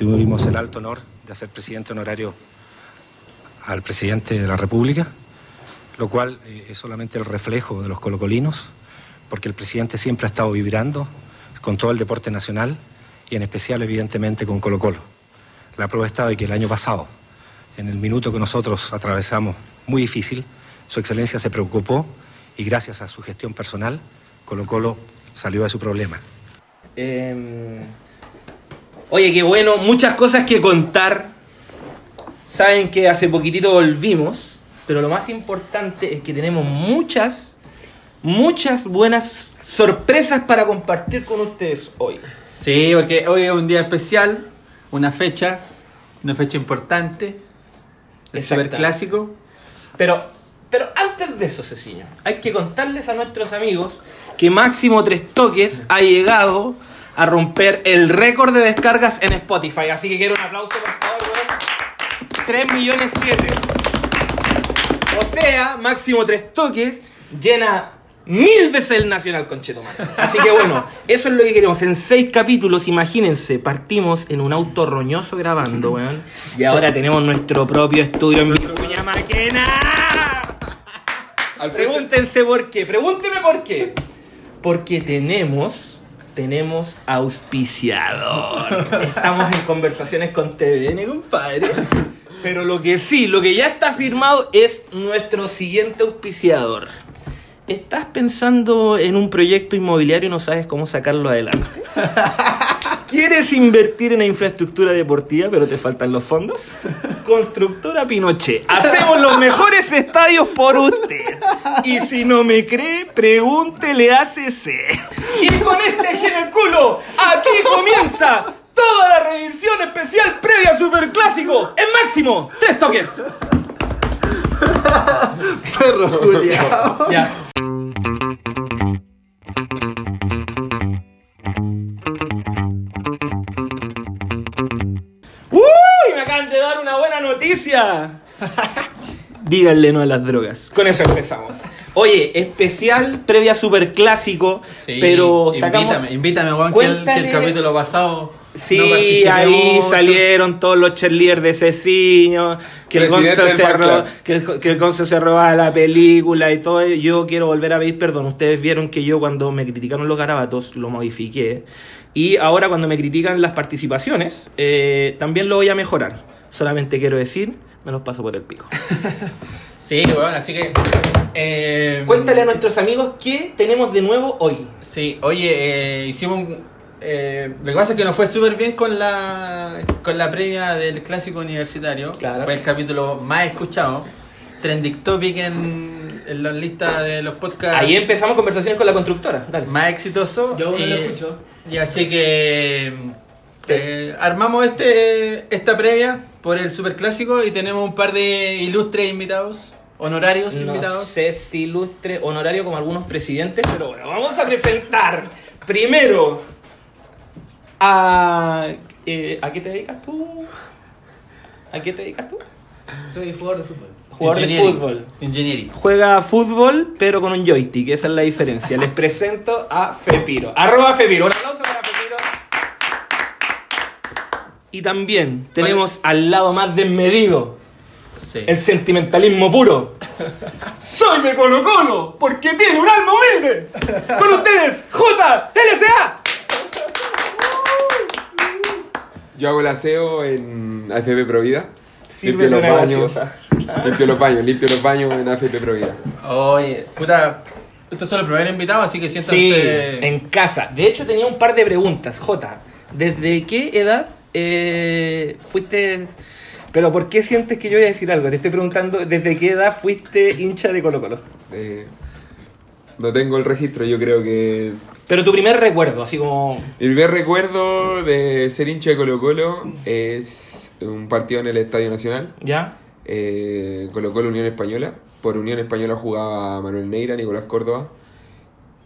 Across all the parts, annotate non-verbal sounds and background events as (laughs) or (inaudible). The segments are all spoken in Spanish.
tuvimos el alto honor de hacer presidente honorario al presidente de la República, lo cual eh, es solamente el reflejo de los colocolinos, porque el presidente siempre ha estado vibrando con todo el deporte nacional y en especial, evidentemente, con Colo Colo. La prueba está de que el año pasado, en el minuto que nosotros atravesamos muy difícil, su excelencia se preocupó y gracias a su gestión personal, Colo Colo salió de su problema. Eh, oye, qué bueno, muchas cosas que contar. Saben que hace poquitito volvimos, pero lo más importante es que tenemos muchas, muchas buenas sorpresas para compartir con ustedes hoy. Sí, porque hoy es un día especial, una fecha, una fecha importante, el superclásico. Pero, pero antes de eso, Cecilia, hay que contarles a nuestros amigos que Máximo Tres Toques ha llegado a romper el récord de descargas en Spotify. Así que quiero un aplauso, por favor, weón. 3 millones 7. O sea, Máximo Tres Toques llena mil veces el Nacional Conchetumare. Así que bueno, eso es lo que queremos. En seis capítulos, imagínense, partimos en un auto roñoso grabando, weón. Y ahora tenemos nuestro propio estudio en Vicuña Maquena. Pregúntense por qué. Pregúnteme por qué. Porque tenemos. Tenemos auspiciador. (laughs) Estamos en conversaciones con TVN, compadre. Pero lo que sí, lo que ya está firmado es nuestro siguiente auspiciador. ¿Estás pensando en un proyecto inmobiliario y no sabes cómo sacarlo adelante? (laughs) ¿Quieres invertir en la infraestructura deportiva pero te faltan los fondos? Constructora Pinochet. Hacemos los mejores estadios por usted. Y si no me cree, pregúntele a CC. Y con este eje en el culo, aquí comienza toda la revisión especial previa a Superclásico. En máximo, tres toques. Perro Julián. Ya. ¡Uy! Me acaban de dar una buena noticia. (laughs) Díganle no a las drogas. Con eso empezamos. Oye, especial previa superclásico, Sí, pero sacamos... invítame, invítame, Juan, que el, que el Cuéntale- capítulo pasado Sí, no ahí mucho. salieron todos los cheerleaders de Ceciño, que el, Gonzo se fan ro- club. que, el, que el Gonzo se robaba la película y todo. Yo quiero volver a pedir perdón. Ustedes vieron que yo cuando me criticaron los garabatos lo modifiqué. Y ahora cuando me critican las participaciones, eh, también lo voy a mejorar. Solamente quiero decir, me los paso por el pico. (laughs) Sí, bueno, así que... eh, Cuéntale a nuestros amigos qué tenemos de nuevo hoy. Sí, oye, eh, hicimos un... eh, lo que pasa es que nos fue súper bien con la, con la previa del clásico universitario. Claro. Fue el capítulo más escuchado. Trending Topic en, en la lista de los podcasts. Ahí empezamos conversaciones con la constructora. Dale. Más exitoso. Yo no y, lo escucho. Y así que eh, armamos este esta previa por el superclásico y tenemos un par de ilustres invitados, honorarios No invitados. sé si ilustre honorario como algunos presidentes, pero bueno, vamos a presentar primero a... eh, ¿A qué te dedicas tú? ¿A qué te dedicas tú? Soy jugador de fútbol. Jugador de fútbol. Engineering. Juega fútbol, pero con un joystick, esa es la diferencia. Les presento a Fepiro. Arroba Fepiro. Un aplauso para Fepiro. Y también tenemos al lado más desmedido, Sí. el sentimentalismo puro. (laughs) Soy de Colo Colo, porque tiene un alma humilde. Con ustedes, JLCA. Yo hago el aseo en AFP Provida. Sirve Limpio los una baños. Limpio los baños, limpio los baños en AFP Provida. Oye, puta, estos son los primeros invitados, así que Sí, siéntanse. en casa. De hecho, tenía un par de preguntas, J. ¿Desde qué edad eh, fuiste... Pero ¿por qué sientes que yo voy a decir algo? Te estoy preguntando, ¿desde qué edad fuiste hincha de Colo Colo? Eh, no tengo el registro, yo creo que... Pero tu primer recuerdo, así como... Mi primer recuerdo de ser hincha de Colo Colo es un partido en el Estadio Nacional. ¿Ya? Eh, Colo Colo Unión Española. Por Unión Española jugaba Manuel Neira, Nicolás Córdoba.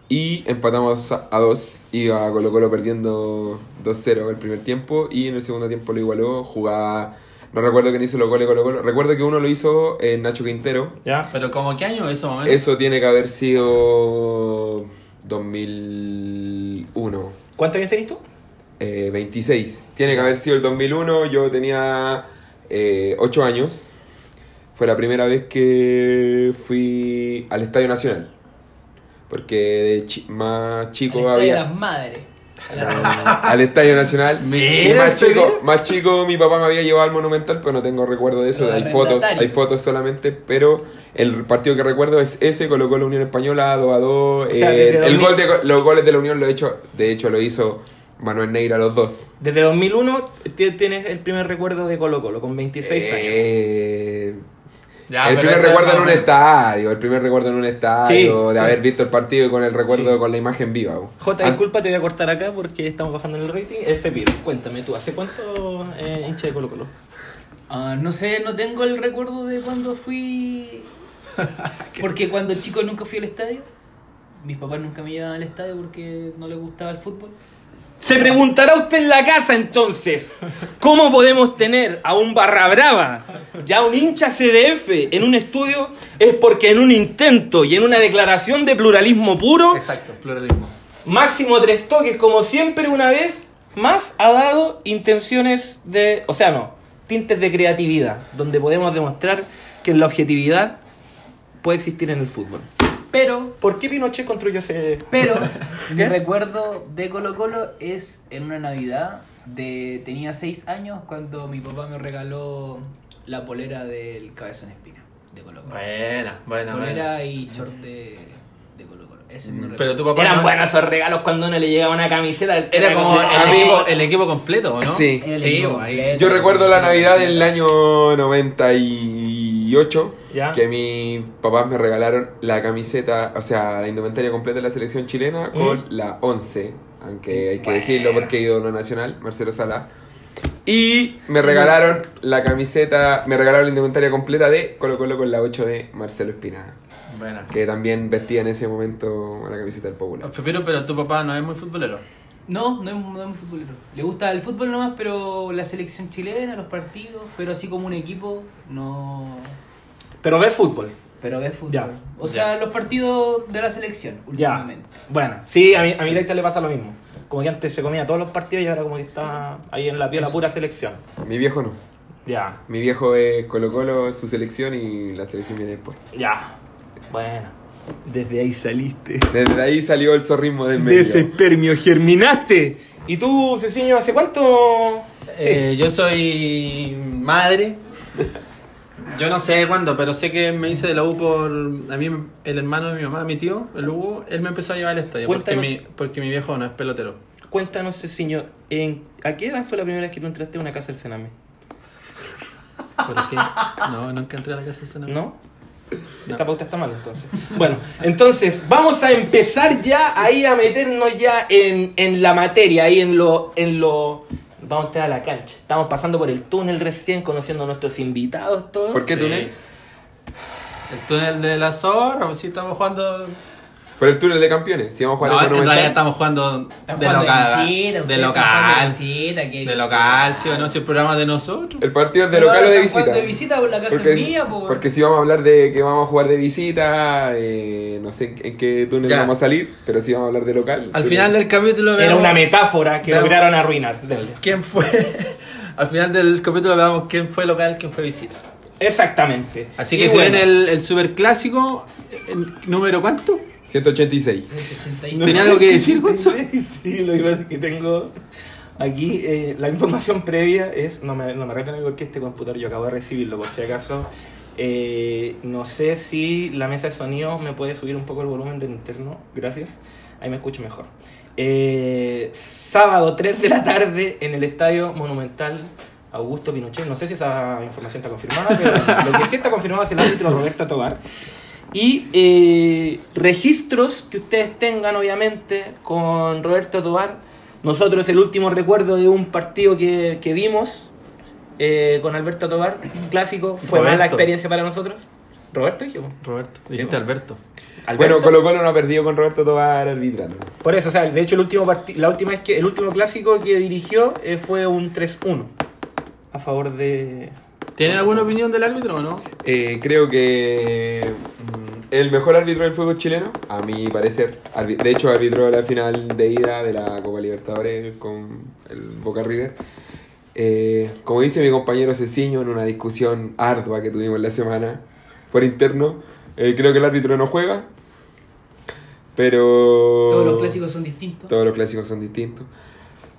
Y empatamos a a dos. Iba Colo Colo perdiendo 2-0 el primer tiempo. Y en el segundo tiempo lo igualó. Jugaba. No recuerdo quién hizo los goles Colo Colo. Recuerdo que uno lo hizo eh, Nacho Quintero. ¿Ya? Pero como qué año eso, momento? Eso tiene que haber sido 2001. ¿Cuántos años tenés tú? Eh, 26. Tiene que haber sido el 2001. Yo tenía 8 años. Fue la primera vez que fui al Estadio Nacional. Porque de chi- más chico Al estadio había. de las madres. (laughs) al Estadio Nacional. Y más chico, más chico mi papá me había llevado al Monumental, pero no tengo recuerdo de eso. Hay fotos, hay fotos solamente, pero el partido que recuerdo es ese, colocó la Unión Española 2 a 2. O sea, eh, el 2000. gol de, los goles de la Unión lo he hecho, de hecho lo hizo Manuel Neira los dos. Desde 2001 ti- tienes el primer recuerdo de Colo Colo, con 26 años. Ya, el primer recuerdo en un estadio, el primer recuerdo en un estadio, Sí, de sí. haber visto el partido y con el recuerdo Sí. con la imagen viva. bo. J, Ah, disculpa, te voy a cortar acá porque estamos bajando en el rating. F. Piro, cuéntame tú, ¿hace cuánto eh, hincha de Colo Colo? Ah, no sé, no tengo el recuerdo de cuando fui. (laughs) Porque cuando chico nunca fui al estadio. Mis papás nunca me llevaban al estadio porque no les gustaba el fútbol. Se preguntará usted en la casa entonces, ¿cómo podemos tener a un barra brava, ya un hincha CDF en un estudio? Es porque en un intento y en una declaración de pluralismo puro, Exacto, pluralismo. Máximo Tres Toques, como siempre una vez más, ha dado intenciones de, o sea, no, tintes de creatividad, donde podemos demostrar que la objetividad puede existir en el fútbol. Pero, ¿Por qué Pinochet construyó ese...? pero, (laughs) mi recuerdo de Colo Colo es en una Navidad de. Tenía 6 años cuando mi papá me regaló la polera del Cabezón Espina de Colo Colo. Buena, buena, buena. polera y short de, de Colo Colo. Ese es mi recuerdo. Pero tu papá Eran no- buenos esos regalos cuando uno le llegaba una camiseta. Era como Sí, el, equipo, el equipo completo, ¿o ¿no? Sí. El Sí, equipo ahí. completo. Yo recuerdo la Navidad del año 98, Ya. que mis papás me regalaron la camiseta, o sea, la indumentaria completa de la selección chilena con Mm. la 11, aunque hay que Bueno. decirlo porque he ido a lo nacional, Marcelo Sala. Y me regalaron la camiseta, me regalaron la indumentaria completa de Colo Colo con la 8 de Marcelo Espinada, Buena. que también vestía en ese momento la camiseta del Popular. Pero, pero tu papá no es muy futbolero. No, no es, no es muy futbolero. Le gusta el fútbol nomás, pero la selección chilena, los partidos, pero así como un equipo, no. Pero ver fútbol. Pero es fútbol. Ya, o sea, los partidos de la selección, Ya. últimamente. Bueno, sí, a mi, a mi directa le pasa lo mismo. Como que antes se comía todos los partidos y ahora como que está ahí en la pie la pura selección. Mi viejo no. Ya, Mi viejo es Colo Colo, su selección y la selección viene después. ya. Bueno. Desde ahí saliste. Desde ahí salió el zorrismo del De medio. ese espermio germinaste. ¿Y tú, Ceciño, hace cuánto? Eh, yo soy madre. Yo no sé cuándo, pero sé que me hice de la U por. A mí, el hermano de mi mamá, mi tío, el Hugo, él me empezó a llevar al estadio. Porque mi, porque mi viejo no es pelotero. Cuéntanos, Ceciño, ¿en, ¿a qué edad fue la primera vez que tú entraste a una casa del Sename? ¿Por qué? No, nunca entré a la casa del Senado. ¿No? Esta pauta está mal entonces. Bueno, entonces vamos a empezar ya ahí a meternos ya en, en la materia, ahí en lo, en lo. Vamos a entrar a la cancha. Estamos pasando por el túnel recién, conociendo a nuestros invitados todos. ¿Por qué Sí. túnel? El túnel de la zorra, pues sí, estamos jugando. Por el túnel de campeones. Si vamos a jugar No, en en Monumental. realidad estamos jugando de local. visita, de local. De local, sí o no, si el programa es de nosotros. El partido es de Pero local o de visita. de visita por la casa Porque, mía, po. porque si vamos a hablar de que vamos a jugar de visita, eh, no sé en qué túnel Ya. vamos a salir, pero si vamos a hablar de local. Al túnel- final del capítulo Era veamos una metáfora que Veamos. lograron arruinar. Denle. quién fue. (laughs) Al final del capítulo veamos quién fue local, quién fue visita. Exactamente. Así Y que si bueno, ven el, el super clásico, ¿número cuánto? 186. 186. ¿Tenía algo que decir, Gonzo? Sí, lo que pasa es que tengo aquí eh, la información previa es, no me, no me reten porque este computador yo acabo de recibirlo por si acaso. Eh, no sé si la mesa de sonido me puede subir un poco el volumen del interno, gracias. Ahí me escucho mejor. Eh, sábado 3 de la tarde en el Estadio Monumental Augusto Pinochet. No sé si esa información está confirmada, pero lo que sí está confirmado es el árbitro Roberto Tobar. Y eh, registros que ustedes tengan, obviamente, con Roberto Tobar. Nosotros el último recuerdo de un partido que, que vimos eh, con Alberto Tobar, clásico, fue Roberto. mala experiencia para nosotros. Roberto, dijimos. Roberto, dijiste bueno. Alberto. Alberto. Bueno, Colo Colo no ha perdido con Roberto Tobar arbitrando. Por eso, o sea, de hecho el último parti- la última vez que el último clásico que dirigió eh, fue un 3-1 a favor de ¿Tienen alguna opinión del árbitro o no? Eh, creo que mm, el mejor árbitro del fútbol chileno, a mi parecer. De hecho, arbitró la final de ida de la Copa Libertadores con el Boca River. Eh, como dice mi compañero Ceciño en una discusión ardua que tuvimos la semana por interno, eh, creo que el árbitro no juega, pero... Todos los clásicos son distintos. Todos los clásicos son distintos.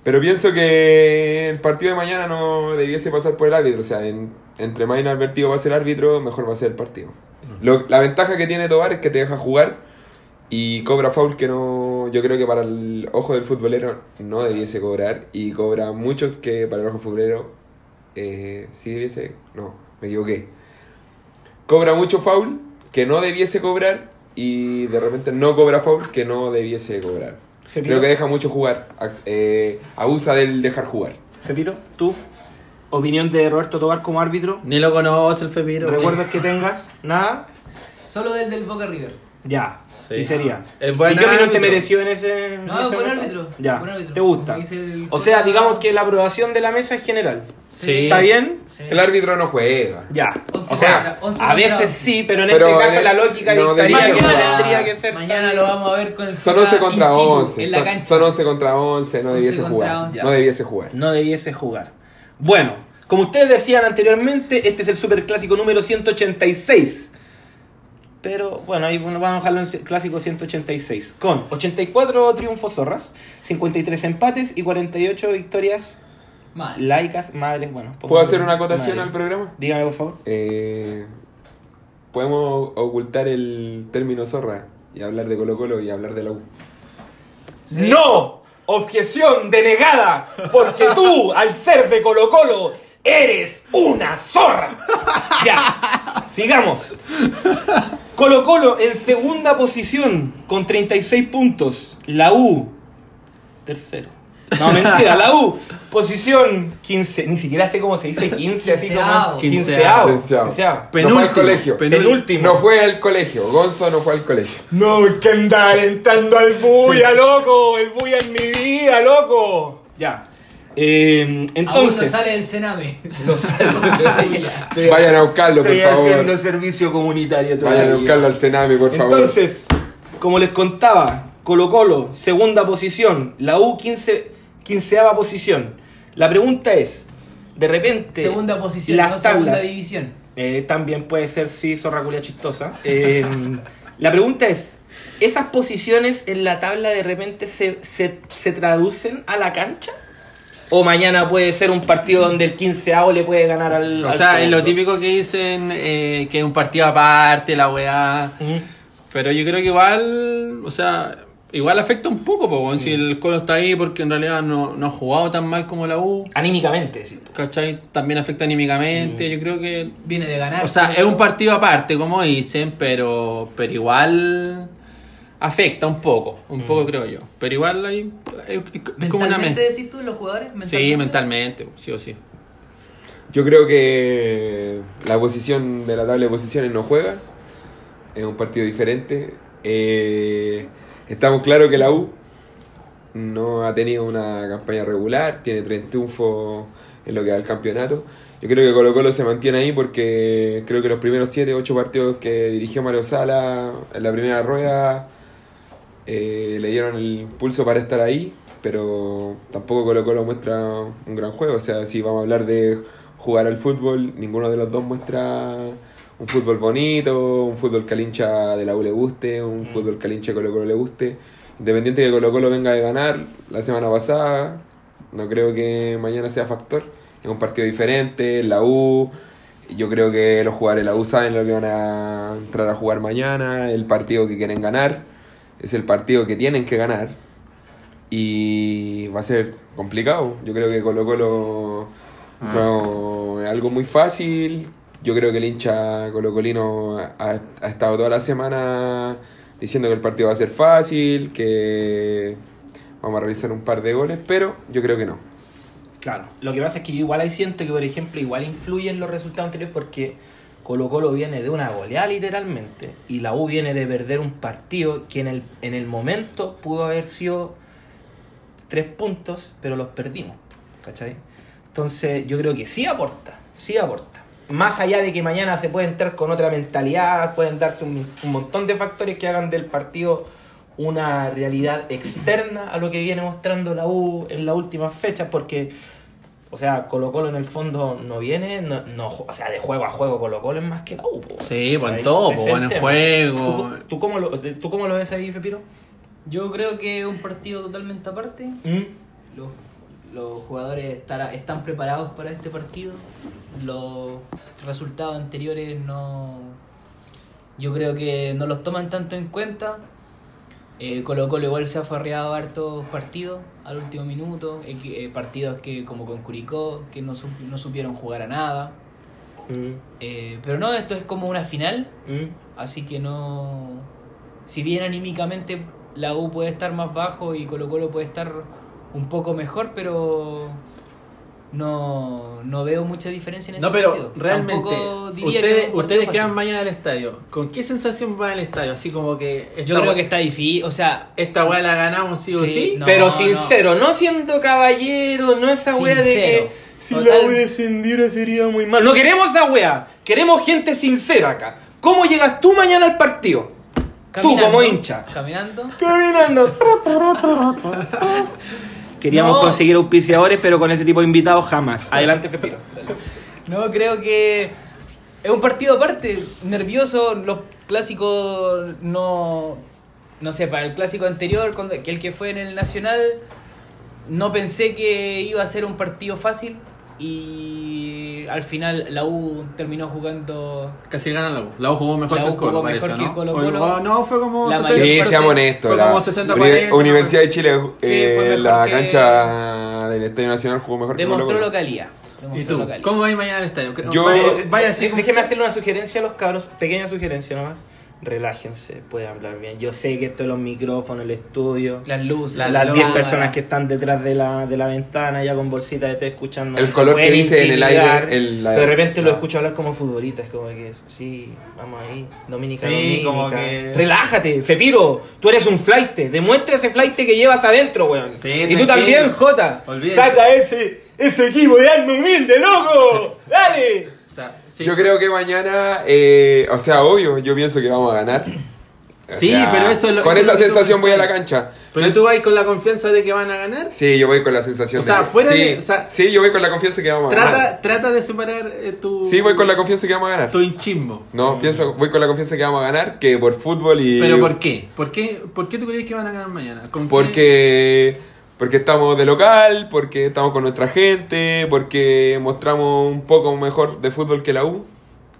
Pero pienso que el partido de mañana no debiese pasar por el árbitro. O sea, en- entre más inadvertido va a ser el árbitro, mejor va a ser el partido. Lo- la ventaja que tiene Tobar es que te deja jugar y cobra foul que no. Yo creo que para el ojo del futbolero no debiese cobrar. Y cobra muchos que para el ojo futbolero eh, sí debiese. No, me equivoqué. Cobra mucho foul que no debiese cobrar y de repente no cobra foul que no debiese cobrar. Gepiro. Creo que deja mucho jugar. eh, abusa del dejar jugar. Fepiro, tú, opinión de Roberto Tobar como árbitro. Ni lo conoce el Fepiro. ¿Recuerdas que tengas? (laughs) Nada. Solo del del Boca River. Ya. Sí. Y sería. Es ¿Y buen qué opinión te árbitro. mereció en ese, en No, ese buen momento? árbitro, Ya. buen árbitro. ¿Te gusta? El O sea, digamos que la aprobación de la mesa es general. Sí. ¿Está bien? Sí. El árbitro no juega. Ya. Once O sea, contra- once a contra veces once. sí, pero en Pero este caso en la lógica no dictaría debería que no Mañana, tendría que ser. mañana lo vamos a ver con el Son FIFA 11 contra in situ, 11. En la Son, cancha. son 11 contra 11. No 11 debiese contra jugar. 11. No debiese jugar. No debiese jugar. Bueno, como ustedes decían anteriormente, este es el superclásico número 186. Pero bueno, ahí vamos a dejarlo en el clásico 186. Con 84 triunfos zorras, 53 empates y 48 victorias laicas, madres. Bueno, ¿Puedo hacer una acotación madre. al programa? Dígame, por favor. Eh, podemos ocultar el término zorra y hablar de Colo Colo y hablar de la U. ¡No! Objeción denegada, porque tú, al ser de Colo Colo, eres una zorra. Ya, sigamos. Colo Colo en segunda posición con 36 puntos. La U, tercero. (laughs) No, mentira, la U, posición 15. Ni siquiera sé cómo se dice 15, así como. Quinceavo. Quinceavo. Quinceavo. Quinceavo. No fue al Penúltimo, colegio. Penúltimo. No fue al colegio. Gonzo no fue al colegio. No, hay que andar entrando al bulla, loco. El bulla en mi vida, loco. Ya. Eh, Aún entonces. no sale del Sename. (laughs) No sale. Estoy- (laughs) Vayan a buscarlo, por Estoy haciendo favor. servicio comunitario todavía. Vayan a buscarlo al Sename, por favor. Entonces, como les contaba, Colo Colo, segunda posición, la U 15, quinceava posición. La pregunta es, de repente... Segunda posición, las no segunda división. eh, también puede ser, sí, zorra culia chistosa. Eh, (laughs) la pregunta es, ¿esas posiciones en la tabla de repente se, se, se traducen a la cancha? ¿O mañana puede ser un partido donde el 15 le puede ganar al... O al sea, es lo típico que dicen eh, que es un partido aparte, la weá. Pero yo creo que igual, o sea, igual afecta un poco, po, si el Colo está ahí porque en realidad no, no ha jugado tan mal como la U. Anímicamente, sí. ¿Cachai? También afecta anímicamente. Yo creo que. Viene de ganar. O sea, es un partido aparte, como dicen, pero, pero igual afecta un poco. Un poco, creo yo. Pero igual hay, es, es como una ¿Mentalmente mezcla. decís tú los jugadores? Sí, mentalmente, sí o sí. Yo creo que la posición de la tabla de posiciones no juega. Es un partido diferente. Eh, estamos claros que la U no ha tenido una campaña regular. Tiene tres triunfos en lo que va al campeonato. Yo creo que Colo Colo se mantiene ahí porque creo que los primeros 7, 8 partidos que dirigió Mario Sala en la primera rueda eh, le dieron el pulso para estar ahí, pero tampoco Colo Colo muestra un gran juego. O sea, si vamos a hablar de jugar al fútbol, ninguno de los dos muestra un fútbol bonito, un fútbol que al hincha de la U le guste, un fútbol que al hincha de Colo Colo le guste. Independiente que Colo Colo venga de ganar la semana pasada, no creo que mañana sea factor. Es un partido diferente, la U. Yo creo que los jugadores de la U saben lo que van a entrar a jugar mañana, el partido que quieren ganar, es el partido que tienen que ganar y va a ser complicado. Yo creo que Colo Colo no es algo muy fácil. Yo creo que el hincha colocolino ha, ha estado toda la semana diciendo que el partido va a ser fácil, que vamos a realizar un par de goles, pero yo creo que no. Claro, lo que pasa es que yo igual ahí siento que, por ejemplo, igual influyen los resultados anteriores porque Colo Colo viene de una goleada literalmente y la U viene de perder un partido que en el, en el momento pudo haber sido tres puntos, pero los perdimos, ¿cachai? Entonces yo creo que sí aporta, sí aporta. Más allá de que mañana se puede entrar con otra mentalidad, pueden darse un, un montón de factores que hagan del partido una realidad externa a lo que viene mostrando la U en las últimas fechas, porque, o sea, Colo Colo en el fondo no viene, no, no, o sea, de juego a juego Colo Colo es más que la U. po. Sí, pues en todo, en el juego. ¿Tú, tú cómo lo, ¿Tú cómo lo ves ahí, Fepiro? Yo creo que es un partido totalmente aparte. ¿Mm? Los, los jugadores estará- están preparados para este partido. Los resultados anteriores no. Yo creo que no los toman tanto en cuenta. Eh, Colo Colo igual se ha farreado hartos partidos al último minuto. equi- eh, partidos que, como con Curicó, que no, sup- no supieron jugar a nada. ¿Mm? Eh, pero no, esto es como una final. ¿Mm? Así que no. Si bien anímicamente la U puede estar más bajo y Colo Colo puede estar un poco mejor, pero no, no veo mucha diferencia en ese No, pero sentido. realmente, diría ustedes, ustedes que van mañana al estadio, ¿con qué sensación van al estadio? Así como que Yo creo que está difícil, o sea, esta weá la ganamos sí o Sí, no. Pero sincero, no. siendo caballero, no esa wea de que si Total. la U descendiera sería muy mal. No queremos esa wea, queremos gente sincera acá. ¿Cómo llegas tú mañana al partido? caminando, tú como hincha. Caminando. Caminando. (laughs) Queríamos No. conseguir auspiciadores, pero con ese tipo de invitados jamás. Adelante, Pepino. (laughs) No, creo que es un partido aparte, nervioso, los clásicos no... No sé, para el clásico anterior, cuando- que el que fue en el Nacional, no pensé que iba a ser un partido fácil y al final la U terminó jugando... Casi ganan la U. La U jugó mejor La que U el Colo, parece, mejor que ¿no? el Colo Colo. o no, fue como La 60, Sí, seamos honestos. Fue la como 60 Uni- 40, Universidad de Chile, Sí, eh, la que- cancha del Estadio Nacional jugó mejor que Demostró Colo-Colo. localidad. ¿Y Demostró tú? localidad. ¿Cómo vas mañana al estadio? Yo- vaya, Vaya, así déjeme hacerle una sugerencia a los cabros, pequeña sugerencia nomás. Relájense, pueden hablar bien. Yo sé que esto es los micrófonos, el estudio. Las luces, Las la 10 cámara. personas que están detrás de la, de la ventana ya con bolsita de té escuchando. El color que dice en el aire, el- la- pero de repente lo la- escucho hablar como futbolistas, como que es, sí, vamos ahí, Dominica, Sí, Dominica. como que- Relájate, Fepiro, tú eres un flight, demuestra ese flight que llevas adentro, weón. Sí, y tú también, Jota, Olvídense. saca ese, ese equipo de alma humilde, loco, (laughs) dale. O sea, sí. Yo creo que mañana, eh, o sea, obvio, yo pienso que vamos a ganar. O Sí, pero eso es lo- Con eso esa lo que tú sensación voy a la cancha. Pero tú vas con la confianza de que van a ganar. Sí, yo voy con la sensación O sea, de que- fuera sí, de- o sea- sí, yo voy con la confianza que vamos a Trata, ganar. trata de separar eh, tu. Sí, voy con la confianza que vamos a ganar. Tu hinchismo. No, pienso, voy con la confianza que vamos a ganar, que por fútbol y... ¿Pero por qué? ¿Por qué, ¿Por qué tú crees que van a ganar mañana? ¿Con qué? Porque, estamos de local, porque estamos con nuestra gente, porque mostramos un poco mejor de fútbol que la U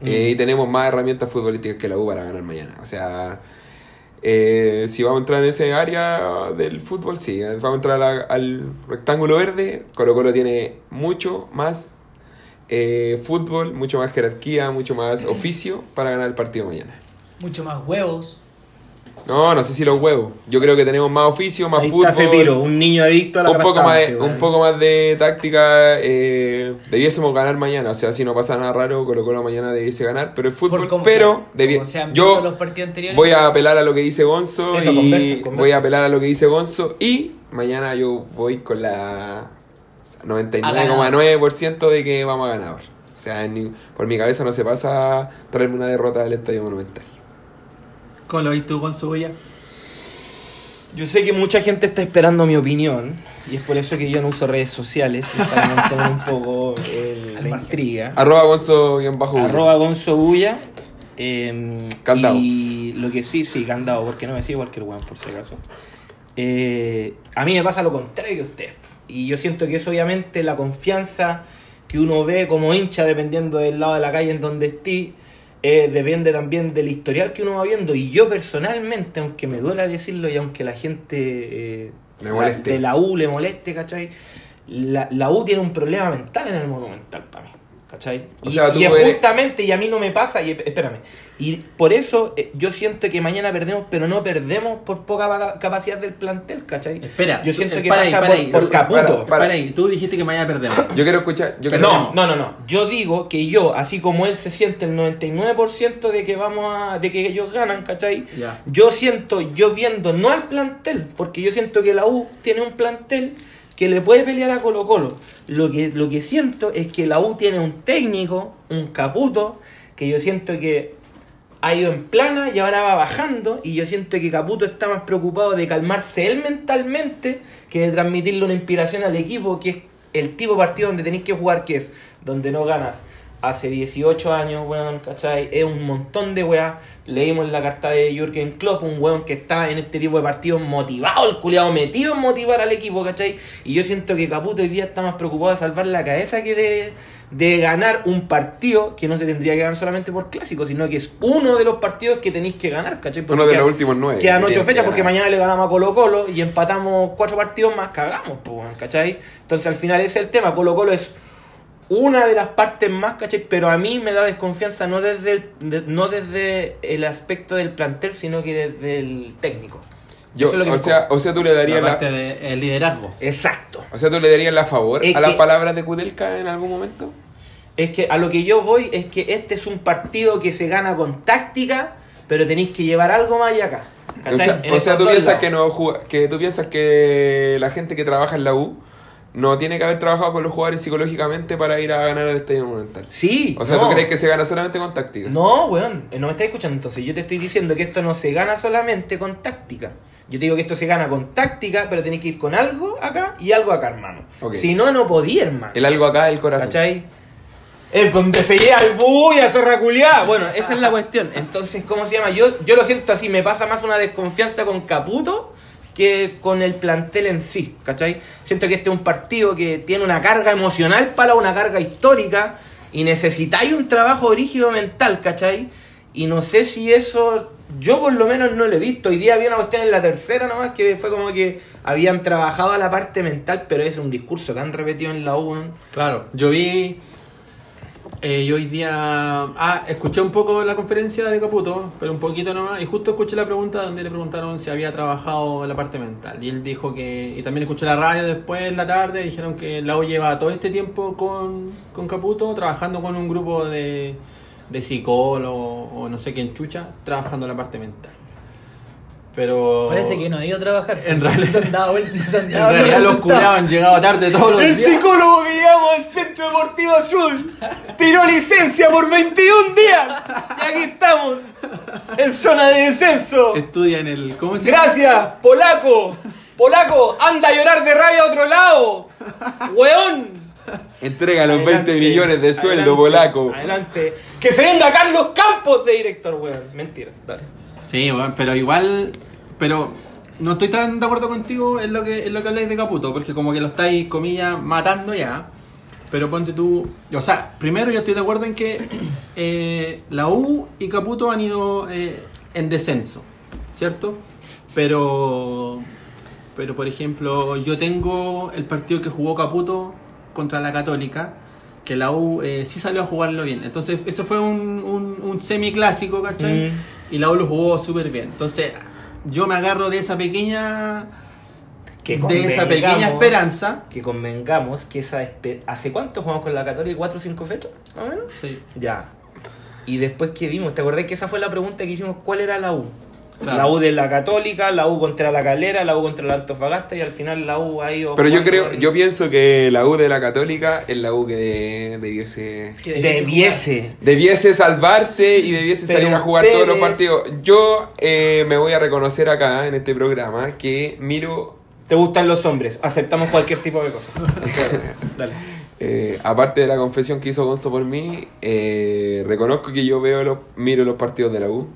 eh, y tenemos más herramientas futbolísticas que la U para ganar mañana. O sea, eh, si vamos a entrar en ese área del fútbol, sí, eh, vamos a entrar a al rectángulo verde. Colo Colo tiene mucho más eh, fútbol, mucho más jerarquía, mucho más oficio para ganar el partido mañana. Mucho más huevos. No, no sé si los huevos. Yo creo que tenemos más oficio, más Ahí fútbol. está Fepiro, un niño adicto a la un poco más de, un poco más de táctica eh, debiésemos ganar mañana o sea si no pasa nada raro Colo Colo mañana debiese ganar pero es fútbol pero como han visto yo los partidos anteriores. voy a apelar a lo que dice Gonzo Eso, y conversen, conversen. voy a apelar a lo que dice Gonzo y mañana yo voy con la 99,9% de que vamos a ganar o sea ni- por mi cabeza no se pasa traerme una derrota del Estadio Monumental ¿Cómo lo viste tú con su huella? Yo sé que mucha gente está esperando mi opinión y es por eso que yo no uso redes sociales para (laughs) mantener un poco el- la intriga. arroba Gonzo bien bajo Arroba Gonzo Bulla. eh, Candado. Y lo que sí, sí, candado, porque no me sigue cualquier weón, por si acaso. Eh, a mí me pasa lo contrario que a usted. Y yo siento que es obviamente la confianza que uno ve como hincha, dependiendo del lado de la calle en donde esté, eh, depende también del historial que uno va viendo. Y yo personalmente, aunque me duela decirlo y aunque la gente eh, moleste. de la U le moleste, ¿cachai? La, la U tiene un problema mental en el Monumental para mí, ¿cachai? O y, sea, tú y es eres- justamente, y a mí no me pasa, y espérame, y por eso eh, yo siento que mañana perdemos, pero no perdemos por poca capacidad del plantel, ¿cachai? Espera. Yo tú- siento eh, que para pasa ahí, para por, ahí. por Tú- caputo. para- Para ahí, tú dijiste que mañana perdemos. yo quiero escuchar yo quiero No, no, no, no. Yo digo que yo, así como él se siente el 99% de que vamos a, de que ellos ganan, ¿cachai? Ya. Yo siento, yo viendo no al plantel, porque yo siento que la U tiene un plantel que le puede pelear a Colo Colo, lo que, lo que siento es que la U tiene un técnico, un caputo, que yo siento que ha ido en plana y ahora va bajando. Y yo siento que Caputo está más preocupado de calmarse él mentalmente que de transmitirle una inspiración al equipo, que es el tipo de partido donde tenéis que jugar, que es donde no ganas hace 18 años, weón, ¿cachai? Es un montón de weas. Leímos la carta de Jürgen Klopp, un weón que está en este tipo de partidos motivado, el culiado metido en motivar al equipo, ¿cachai? Y yo siento que Caputo hoy día está más preocupado de salvar la cabeza que de, de ganar un partido que no se tendría que ganar solamente por clásico, sino que es uno de los partidos que tenéis que ganar, ¿cachai? Porque Uno de los últimos nueve. Quedan que ocho tienen que fechas porque mañana le ganamos a Colo Colo y empatamos cuatro partidos más, cagamos, pues, weón, ¿cachai? Entonces al final ese es el tema, Colo Colo es una de las partes más, ¿cachai? Pero a mí me da desconfianza no desde el, de- no desde el aspecto del plantel, sino que desde el técnico. Yo, Eso es lo que o, sea, o sea, tú le darías La la, parte del liderazgo. Exacto. o sea, tú le darías la favor Es a las palabras de Kudelka en algún momento. Es que a lo que yo voy es que este es un partido que se gana con táctica, pero tenéis que llevar algo más allá acá. O sea, o sea, tú piensas que no juga- que tú piensas que la gente que trabaja en la U no tiene que haber trabajado con los jugadores psicológicamente para ir a ganar al Estadio Monumental. Sí. O sea, no. ¿tú crees que se gana solamente con táctica? No, weón, eh, no me estás escuchando entonces. Yo te estoy diciendo que esto no se gana solamente con táctica. Yo te digo que esto se gana con táctica, pero tenés que ir con algo acá y algo acá, hermano. Si no, no podía, hermano. El algo acá el corazón. ¿Cachai? Es donde se llega el bulla, zorra culiá. Bueno, esa es la (laughs) cuestión. Entonces, ¿cómo se llama? Yo, yo lo siento así, me pasa más una desconfianza con Caputo que con el plantel en sí, ¿cachai? Siento que este es un partido que tiene una carga emocional para una carga histórica y necesitáis un trabajo rígido mental, ¿cachai? Y no sé si eso, yo por lo menos no lo he visto. Hoy día había una cuestión en la tercera nomás que fue como que habían trabajado a la parte mental, pero es un discurso que han repetido en la U. Claro, yo vi. Eh, yo hoy día. Ah, escuché un poco la conferencia de Caputo, pero un poquito nomás. Y justo escuché la pregunta donde le preguntaron si había trabajado la parte mental. Y él dijo que. Y también escuché la radio después en la tarde. Dijeron que la U lleva todo este tiempo con, con Caputo, trabajando con un grupo de, de psicólogos o no sé quién chucha, trabajando la parte mental. Pero. Parece que no ha ido a trabajar. En realidad- se han dado, se han En dado realidad los han llegado tarde todos los El días. psicólogo que llamo al Centro Deportivo Azul tiró licencia por 21 días. Y aquí estamos, en zona de descenso. Estudia en el. ¿Cómo se llama? Gracias, polaco. Polaco, anda a llorar de rabia a otro lado. Weón. Entrega los Adelante, 20 millones de sueldo, adelante, polaco. Adelante. Que se venga Carlos Campos de director, weón. Mentira, dale. Sí, bueno, pero igual. Pero no estoy tan de acuerdo contigo en lo que en lo que habláis de Caputo, porque como que lo estáis, comillas, matando ya. Pero ponte tú. O sea, primero yo estoy de acuerdo en que (coughs) eh, la U y Caputo han ido eh, en descenso, ¿cierto? Pero. Pero por ejemplo, yo tengo el partido que jugó Caputo contra la Católica, que la U eh, sí salió a jugarlo bien. Entonces, eso fue un, un, un semi-clásico, ¿cachai? Mm. Y la U lo jugó súper bien. Entonces, yo me agarro de esa pequeña. Que de esa pequeña esperanza. Que convengamos que esa ¿Hace cuánto jugamos con la Católica? ¿Cuatro o cinco fechas? Más o menos. Sí. Ya. Y después que vimos, ¿te acordás que esa fue la pregunta que hicimos? ¿Cuál era la U? Claro. La U de la Católica, la U contra la Calera, la U contra la Antofagasta y al final la U ha ido. Pero yo creo, en- yo pienso que la U de la Católica es la U que de- debiese, Que debiese Debiese. debiese salvarse y debiese Pero salir a jugar todos los partidos. Yo eh, me voy a reconocer acá en este programa que miro, ¿Te gustan los hombres? Aceptamos cualquier tipo de cosa. (laughs) Dale. eh, aparte de la confesión que hizo Gonzo por mí, eh, reconozco que yo veo los, miro los partidos de la U.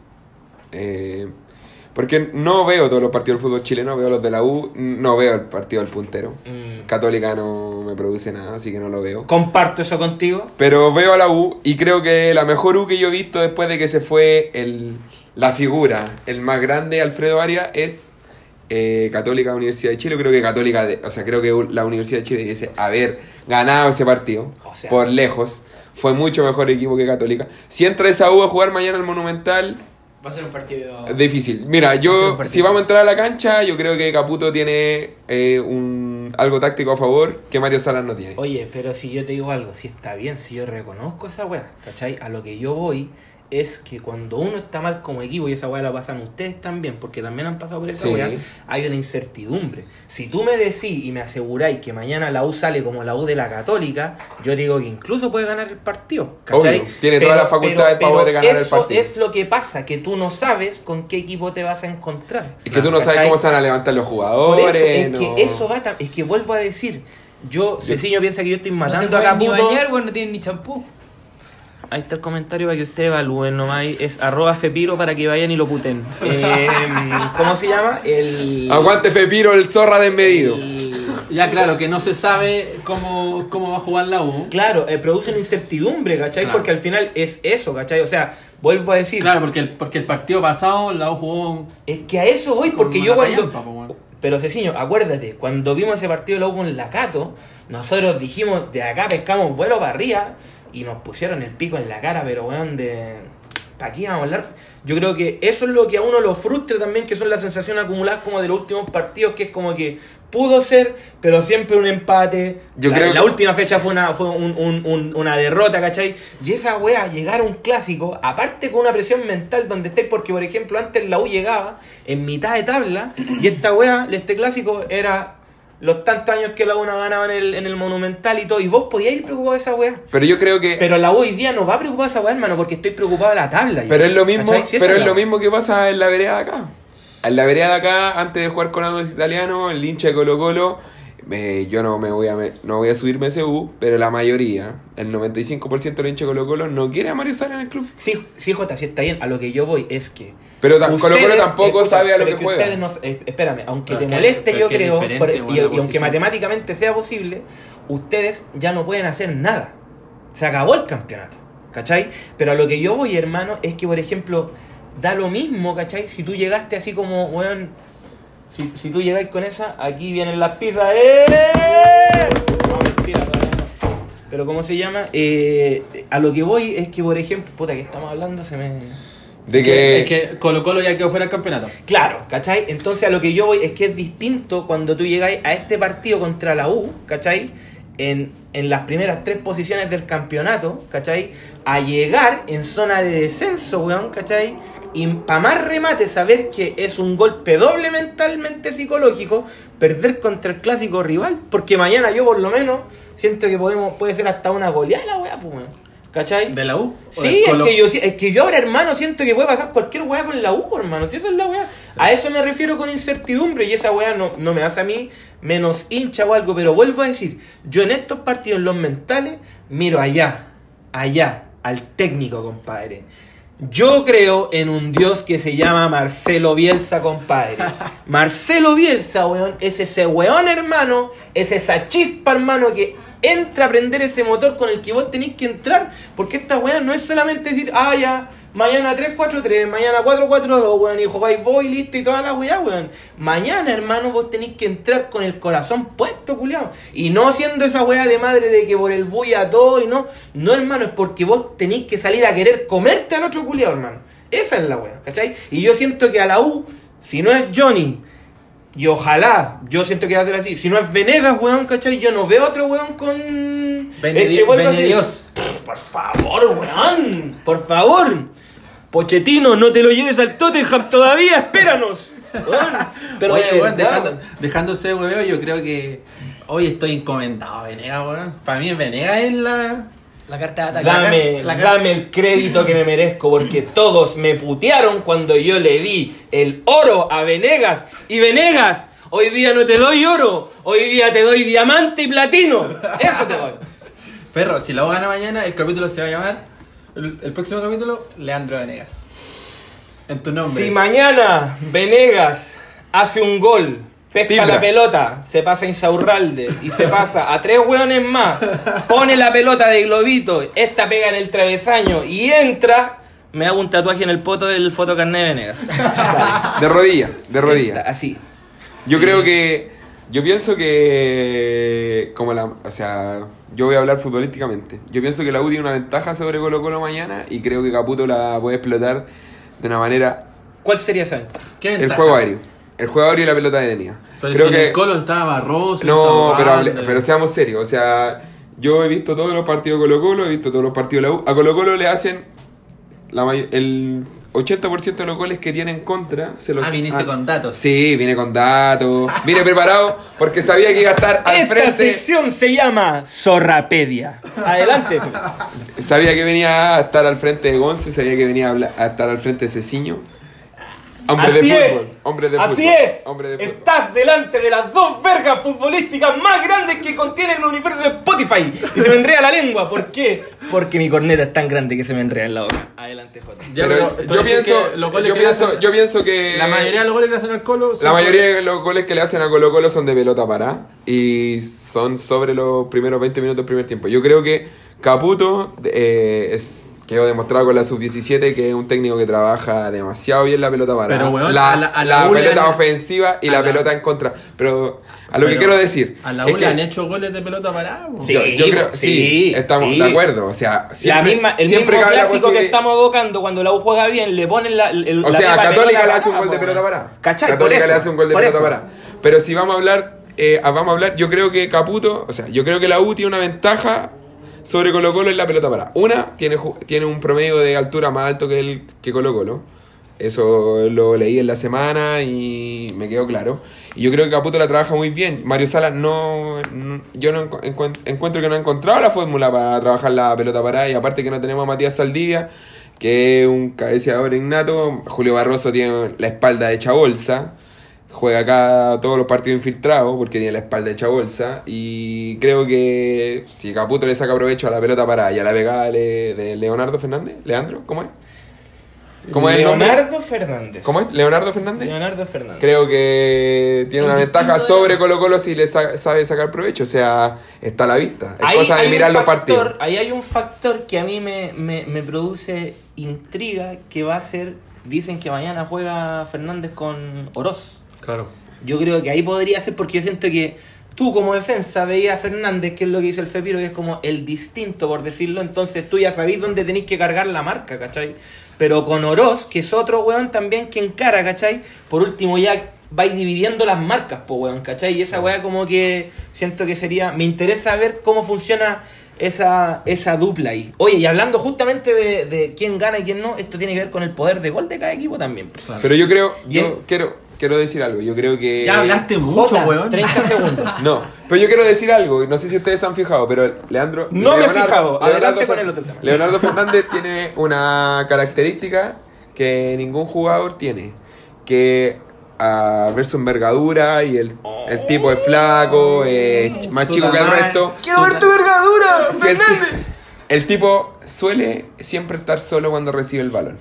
Eh, porque no veo todos los partidos del fútbol chileno, veo los de la U, no veo el partido del puntero. Mm. Católica no me produce nada, así que no lo veo. Comparto eso contigo. Pero veo a la U y creo que la mejor U que yo he visto después de que se fue el, la figura, el más grande, Alfredo Arias, es eh, Católica Universidad de Chile. Creo que Católica, de- o sea, creo que la Universidad de Chile dice haber ganado ese partido O sea- por lejos. Fue mucho mejor equipo que Católica. Si entra esa U a jugar mañana al Monumental, Va a ser un partido. difícil. Mira, yo, si vamos a entrar a la cancha, yo creo que Caputo tiene eh, un, algo táctico a favor que Mario Salas no tiene. Oye, pero si yo te digo algo, si está bien, si yo reconozco esa weá, ¿cachai? A lo que yo voy es que cuando uno está mal como equipo, y esa weá la pasan ustedes también, porque también han pasado por esa Sí. weá, hay una incertidumbre. Si tú me decís y me aseguráis que mañana la U sale como la U de la Católica, yo digo que incluso puede ganar el partido. ¿cachai? Obvio, tiene todas las facultades para poder ganar el partido. es lo que pasa, que tú no sabes con qué equipo te vas a encontrar. Es que tú no sabes cómo se van a levantar los Por jugadores. eso, es no. que eso va es que vuelvo a decir, yo, Ceciño piensa que yo estoy No se matando a pueden ni Caputo. bañar, weón, no tienen ni champú. Ahí está el comentario para que ustedes evalúen nomás. Es arroba Fepiro para que vayan y lo puten. Eh, (laughs) ¿Cómo se llama? El. Aguante Fepiro, el zorra desmedido. el- Ya, claro, que no se sabe cómo, cómo va a jugar la U. Claro, eh, produce una incertidumbre, ¿cachai? Claro. Porque al final es eso, ¿cachai? O sea, vuelvo a decir, Claro, porque el, porque el partido pasado la U jugó es que a eso voy, porque yo cuando. Pero Ceciño, acuérdate, cuando vimos ese partido de la U con la Cato, nosotros dijimos, de acá pescamos vuelo para arriba y nos pusieron el pico en la cara, pero weón, de... ¿Para qué íbamos a hablar? Yo creo que eso es lo que a uno lo frustra también, que son las sensaciones acumuladas como de los últimos partidos, que es como que pudo ser, pero siempre un empate. Yo la, creo la que- última fecha fue una fue un- un- un- una derrota, ¿cachai? Y esa wea, llegar a un clásico, aparte con una presión mental donde estés, porque por ejemplo antes la U llegaba en mitad de tabla, y esta wea, este clásico era los tantos años que la U no ganaba en el, en el Monumental y todo, y vos podías ir preocupado de esa wea. Pero yo creo que. Pero la U hoy día no va preocupada de esa wea, hermano, porque estoy preocupado de la tabla. yo. Pero es lo mismo, pero es lo mismo que pasa en la vereda de acá. En la vereda de acá, antes de jugar con Aldo Italiano, el hincha de Colo Colo, eh, yo no me voy a me- no voy a subirme a ese U, pero la mayoría, el 95% de los hinchas de Colo Colo no quiere a Mario Sala en el club. Sí, sí, Jota, sí está bien. A lo que yo voy es que. Pero Colo Colo tampoco escucha, sabe a lo que es juega. ustedes no- eh, espérame, aunque Pero te es que- moleste, yo que creo, por- y, aunque matemáticamente sea posible, ustedes ya no pueden hacer nada. Se acabó el campeonato, ¿cachai? Pero a lo que yo voy, hermano, es que, por ejemplo, da lo mismo, ¿cachai? Si tú llegaste así como, weón. Si, si tú llegáis con esa, aquí vienen las pizzas. ¡Eh! No, mentira, todavía no. Pero ¿cómo se llama? Eh, a lo que voy es que, por ejemplo, puta, que estamos hablando, se me... De que, Es que Colo Colo ya quedó fuera del campeonato. Claro, ¿cachai? Entonces a lo que yo voy es que es distinto cuando tú llegáis a este partido contra la U, ¿cachai? En, en las primeras tres posiciones del campeonato, ¿cachai? A llegar en zona de descenso, weón, ¿cachai? Y para más remate saber que es un golpe doble mentalmente psicológico perder contra el clásico rival. Porque mañana yo por lo menos siento que podemos puede ser hasta una goleada la weá, pues, weón. ¿Cachai? ¿De la U? ¿O Sí, es que, yo, es que yo ahora, hermano, siento que puede pasar cualquier weá con la U, hermano. Si esa es la weá. A eso me refiero con incertidumbre y esa weá no, no me hace a mí menos hincha o algo. Pero vuelvo a decir, yo en estos partidos, en los mentales, miro allá, allá, al técnico, compadre. Yo creo en un dios que se llama Marcelo Bielsa, compadre. (laughs) Marcelo Bielsa, weón, es ese weón, hermano, es esa chispa, hermano, que entra a prender ese motor con el que vos tenéis que entrar. Porque esta weón no es solamente decir, ah, ya, mañana 3-4-3, mañana 4-4-2, weón, y jugáis vos y listo y toda la weá, weón. Mañana, hermano, vos tenéis que entrar con el corazón puesto, culiao. Y no siendo esa weá de madre de que por el bulla todo y no. No, hermano, es porque vos tenéis que salir a querer comerte al otro culiao, hermano. Esa es la weá, ¿cachai? Y yo siento que a la U, si no es Johnny, y ojalá, yo siento que va a ser así. Si no es Venegas, weón, ¿cachai? Yo no veo otro weón con. Benedios. Por favor, weón. Por favor. Pochettino, no te lo lleves al Tottenham todavía, espéranos. Weón. Pero Oye, weón, dejando, dejándose hueveo, yo creo que hoy estoy encomendado a Venegas, weón. Para mí Venegas es la... La carta de ataque. Dame, la- dame el crédito que me merezco porque todos me putearon cuando yo le di el oro a Venegas. Y Venegas, hoy día no te doy oro, hoy día te doy diamante y platino. Eso te doy. (laughs) Perro, si la gana mañana, el capítulo se va a llamar... El, el próximo capítulo, Leandro Venegas. En tu nombre. Si mañana Venegas hace un gol, pesca la pelota, se pasa a Insaurralde y se pasa a tres hueones más, pone la pelota de globito, esta pega en el travesaño y entra, me hago un tatuaje en el poto del fotocarnet de Venegas. de rodilla, de rodilla. Así. Yo creo que. Yo pienso que. Como la. O sea, yo voy a hablar futbolísticamente. Yo pienso que la U tiene una ventaja sobre Colo Colo mañana y creo que Caputo la puede explotar de una manera. ¿Cuál sería esa ventaja? ¿Qué El ventaja? juego aéreo. El aéreo y la pelota detenida. Pero creo si que. el Colo estaba Barroso... No, pero, pero seamos serios. O sea, yo he visto todos los partidos de Colo Colo, he visto todos los partidos de la U. A Colo Colo le hacen la el 80% de los goles que tiene en contra se los Ah, viniste con datos. Sí, vine con datos. Vine preparado porque sabía que iba a estar al Esta frente. sección se llama Zorrapedia. Adelante. Sabía que venía a estar al frente de Gonzo sabía que venía a, hablar- a estar al frente de Ceciño. Hombre Así de fútbol. es. Hombre de Así fútbol. es. Hombre de fútbol. Estás delante de las dos vergas futbolísticas más grandes que contiene el universo de Spotify. Y se me enrea la lengua. ¿Por qué? Porque mi corneta es tan grande que se me enrea en la boca. Adelante, Jota. Pero yo pienso, que los goles yo que le pienso, hacen- yo pienso que La mayoría de los goles que le hacen al Colo son La mayoría de los goles que le hacen a Colo Colo son de pelota para y son sobre los primeros 20 minutos del primer tiempo. Yo creo que Caputo eh, es, quedó demostrado con la sub-17 que es un técnico que trabaja demasiado bien la pelota para. Pero, weón, la, a la- a la la pelota ofensiva y la, la- pelota en contra. Pero a lo que Pero quiero decir A la es U le que han hecho goles de pelota parada. Sí. yo, yo creo, sí, sí, estamos sí. de acuerdo. O sea, la siempre, misma, el siempre mismo cabe la clásico que estamos evocando cuando la U juega bien, le ponen la. el- O la sea, Católica le hace un parada, gol de pelota parada. ¿Cachai? Católica le hace un gol de pelota parada. Pero si vamos a hablar, eh, vamos a hablar, yo creo que Caputo, o sea, yo creo que la U tiene una ventaja sobre Colo Colo en la pelota parada. Una, tiene, tiene un promedio de altura más alto que el que Colo Colo. Eso lo leí en la semana y me quedó claro. Y yo creo que Caputo la trabaja muy bien. Mario Sala no, yo no encu- encuent- encuentro que no ha encontrado la fórmula para trabajar la pelota parada y aparte que no tenemos a Matías Saldivia, que es un cabeceador innato. Julio Barroso tiene la espalda hecha bolsa. Juega acá todos los partidos infiltrados porque tiene la espalda hecha bolsa. Y creo que si Caputo le saca provecho a la pelota parada y a la pegada de de Leonardo Fernández, Leandro, ¿cómo es? ¿Cómo es? Leonardo Fernández. ¿Cómo es? ¿Leonardo Fernández? Leonardo Fernández. Creo que tiene una ventaja sobre Colo Colo si le sa- sabe sacar provecho. O sea, está a la vista. Es Ahí cosa de mirar los factor- partidos. Ahí hay un factor que a mí me, me, me produce intriga que va a ser, dicen que mañana juega Fernández con Oroz. Claro. Yo creo que ahí podría ser porque yo siento que tú como defensa veías a Fernández, que es lo que dice el Fepiro, que es como el distinto, por decirlo, entonces tú ya sabéis dónde tenéis que cargar la marca, ¿cachai? Pero con Oroz, que es otro weón también que encara, ¿cachai? Por último ya vais dividiendo las marcas, po weón, ¿cachai? Y esa weá como que siento que sería... Me interesa ver cómo funciona esa, esa dupla ahí. Oye, y hablando justamente de, de quién gana y quién no, esto tiene que ver con el poder de gol de cada equipo también. pues. Pero yo creo, yo quiero, quiero decir algo. Yo creo que. Ya hablaste mucho, Jota, weón. 30 segundos. (laughs) No, pero yo quiero decir algo. No sé si ustedes se han fijado, pero Leandro. No me he fijado. Adelante con Fer- el otro tema. Leonardo (laughs) Fernández tiene una característica que ningún jugador tiene. Que a ver su envergadura y el, el tipo es flaco, es ch- más chico que el resto. ¡Quiero ver tu vergadura! Si el, el tipo suele siempre estar solo cuando recibe el balón.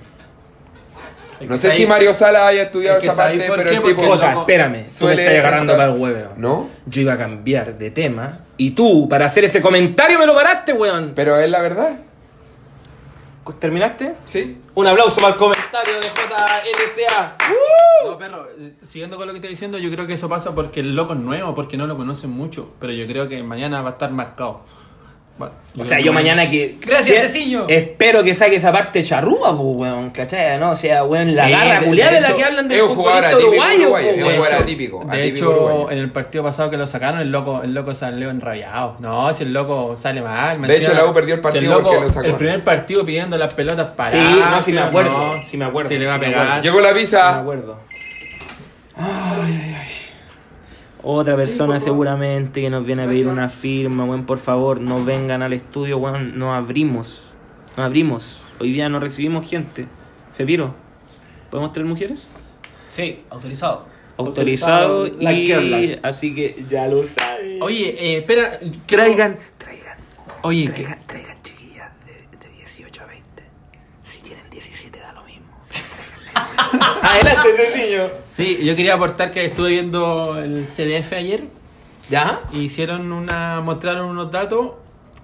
No sé si Mario Sala haya estudiado es esa ¿sabéis parte, pero qué? el tipo Jota, espérame, tú me estás agarrando para el huevo. ¿No? Yo iba a cambiar de tema y tú, para hacer ese comentario, me lo paraste, weón. Pero es la verdad, ¿Terminaste? ¿sí? Un aplauso para el comentario de JLCA. No, perro, eh, siguiendo con lo que estoy diciendo, yo creo que eso pasa porque el loco es nuevo, porque no lo conocen mucho. Pero yo creo que mañana va a estar marcado. O sea, yo mañana que. Gracias, si- Ceciño. Espero que saque esa parte charrúa, pues, weón. ¿Cachai? ¿No? O sea, weón, la Sí, garra culiada de de la que hablan del es un jugador atípico uruguayo, uruguayo, po, es un jugador atípico, De atípico hecho, uruguayo. en el partido pasado que lo sacaron, el loco, el loco salió enrabiado. No, si el loco sale mal. De hecho, la U perdió el si partido loco- porque lo sacó. El primer partido pidiendo las pelotas paradas. Sí, no, sí me no, acuerdo, sí me acuerdo, Se le va a pegar. Llegó la Me visa. acuerdo. Ay, ay, ay. Otra persona seguramente que nos viene a pedir una firma, weón, por favor, no vengan al estudio, weón, no abrimos. No abrimos. Hoy día no recibimos gente. Fepiro, ¿podemos traer mujeres? Sí, autorizado. Autorizado Like y así que ya lo saben. Oye, eh, espera. traigan, traigan, Oye, que- traigan, traigan chiquillas de, de 18 a 20. Si tienen 17 da lo mismo. Adelante, sencillo. sí, yo quería aportar que estuve viendo el CDF ayer. ¿Ya? Hicieron una, mostraron unos datos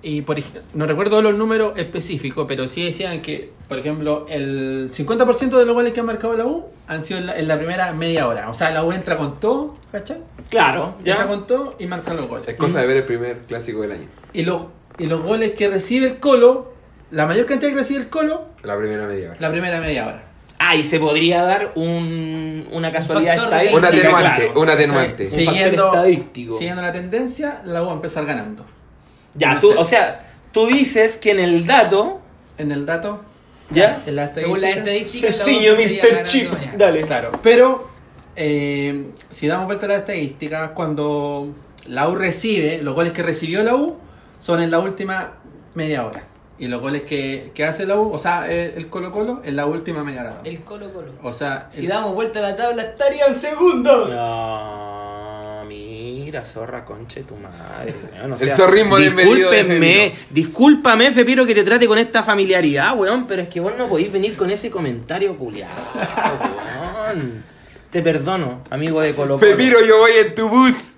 y por no recuerdo los números específicos, pero sí decían que, por ejemplo, el 50% de los goles que ha marcado la U han sido en la, en la primera media hora. O sea, la U entra con todo, ¿cachai? Claro, Entra con todo y marca los goles. Es cosa de ver el primer clásico del año. Y, los y los goles que recibe el Colo, la mayor cantidad que recibe el Colo, La primera media hora. la primera media hora. Ah, y se podría dar un, una casualidad estadística. Un atenuante, claro. un atenuante. Sí. factor estadístico. siguiendo la tendencia, la U va a empezar ganando. Ya, No tú, sé. o sea, tú dices que en el dato En el dato, ¿Ya? En la Según las estadística. estadísticas. Sencillo, la U sería Mr. Chip. mañana. Dale. Claro, pero eh, si damos vuelta a las estadísticas, cuando la U recibe, los goles que recibió la U son en la última media hora. Y los goles que, que hace la U, o sea, el, el Colo Colo, en la última media hora. El Colo Colo. O sea, Si el- damos vuelta a la tabla, estarían segundos. No, mira, zorra, conche tu madre. weón, o El zorrismo Discúlpenme, discúlpame, Fepiro, que te trate con esta familiaridad, weón, pero es que vos no podéis venir con ese comentario culiado, weón. Te perdono, amigo de Colo Colo. Pepiro, yo voy en tu bus.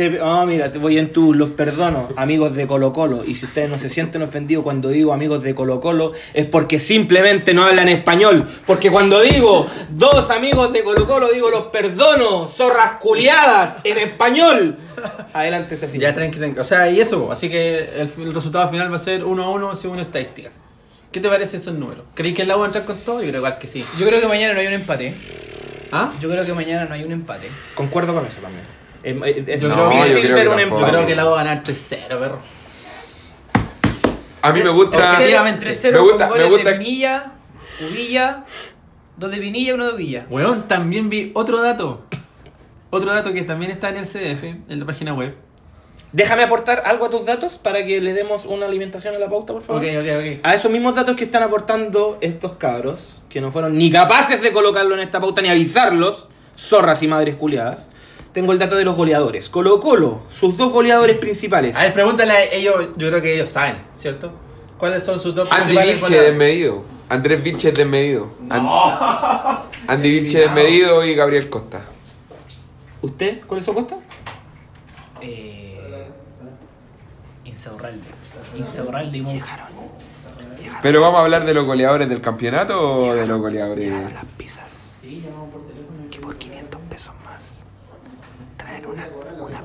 Te- oh, mira, te voy en tu, los perdono, amigos de Colo Colo. Y si ustedes no se sienten ofendidos cuando digo amigos de Colo Colo, es porque simplemente no hablan español. Porque cuando digo dos amigos de Colo Colo, digo los perdono, zorras culiadas, en español. Adelante, Cecilia. Ya tranqui, tranqui. O sea, y eso, así que el, el resultado final va a ser 1 a 1 según estadística. ¿Qué te parece esos números? ¿Crees que el agua va a entrar con todo? Yo creo igual que sí. Yo creo que mañana no hay un empate. ¿Ah? Yo creo que mañana no hay un empate. Concuerdo con eso también. Es, es- No, difícil yo creo ver que un. Yo creo que el agua va a ganar 3-0, perro. A mí me gusta. Objetivamente. 3-0 Me con gusta- goles me gusta- de Pinilla, Uvilla, dos de Pinilla y uno de Uvilla. Weón, también vi otro dato. Otro dato que también está en el CDF, en la página web. Déjame aportar algo a tus datos para que le demos una alimentación a la pauta, por favor. Ok, ok, ok. A esos mismos datos que están aportando estos cabros, que no fueron ni capaces de colocarlo en esta pauta ni avisarlos, zorras y madres culiadas, tengo el dato de los goleadores. Colo Colo, sus dos goleadores principales. A ver, pregúntale a ellos, yo creo que ellos saben, ¿cierto? ¿Cuáles son sus dos Andy principales Vilche desmedido. Andrés Vilche desmedido. An- (laughs) Andy Vilche desmedido y Gabriel Costa. ¿Usted? ¿Cuál es su apuesta? Eh, Insaurralde. Insaurralde y mucho. Pero vamos a hablar de los goleadores del campeonato o de los goleadores. Las pizzas. Que por 500 pesos más traen una, una,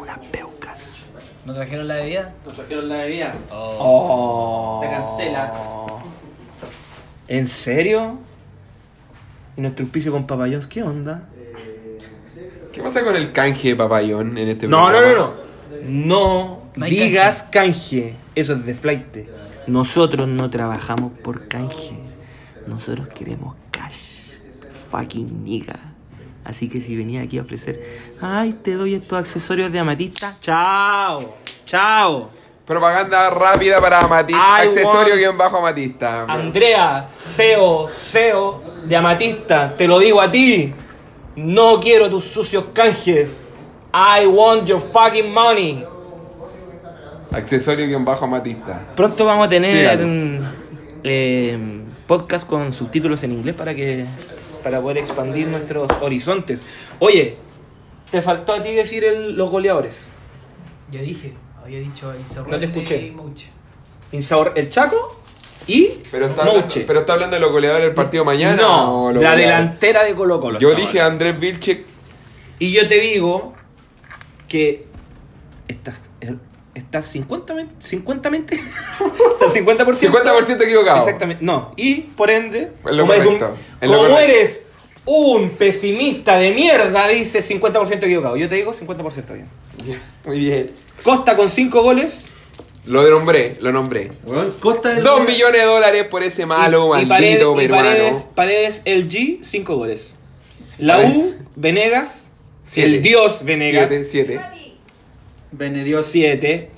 unas peucas. ¿No trajeron la bebida? Nos trajeron la bebida. Oh. Se cancela. ¿En serio? ¿Y nuestro auspicio con Papayons qué onda? ¿Qué pasa con el canje de papayón en este No, no, programa? no, no. No No digas canje. Eso es de flight. Nosotros no trabajamos por canje. Nosotros queremos cash. Fucking nigga. Así que si venía aquí a ofrecer, ay, te doy estos accesorios de amatista. Chao. Chao. Propaganda rápida para Amatista. Accesorio guion bajo Amatista. Andrea, CEO, CEO de Amatista, te lo digo a ti. No quiero tus sucios canjes. I want your fucking money. Accesorio guion bajo Amatista. Pronto vamos a tener eh, podcast con subtítulos en inglés para que para poder expandir nuestros horizontes. Oye, te faltó a ti decir el- los goleadores. Ya dije, había dicho Insaurralde No te escuché. y mucho. Insaur- el Chaco y Pero está, Mouche. pero está hablando de los goleadores del partido mañana. no, o la goleadores? delantera de Colo Colo. Yo dije Andrés Vilche. Y yo te digo que estás, estás 50, 50, estás 50%. 50% equivocado. Exactamente. No, y por ende, lo como, eres un- correcto, es lo como eres un pesimista de mierda, dices 50% equivocado. Yo te digo 50% bien. Muy bien. Costa con 5 goles. Lo nombré, lo nombré. Weón, Costa del Dos millones de dólares por ese malo, y, y maldito Paredes, y peruano. Paredes, Paredes, el G, 5 goles. La U, Paredes. Venegas, Siete. el Dios Venegas. Siete, siete. Benedios 7.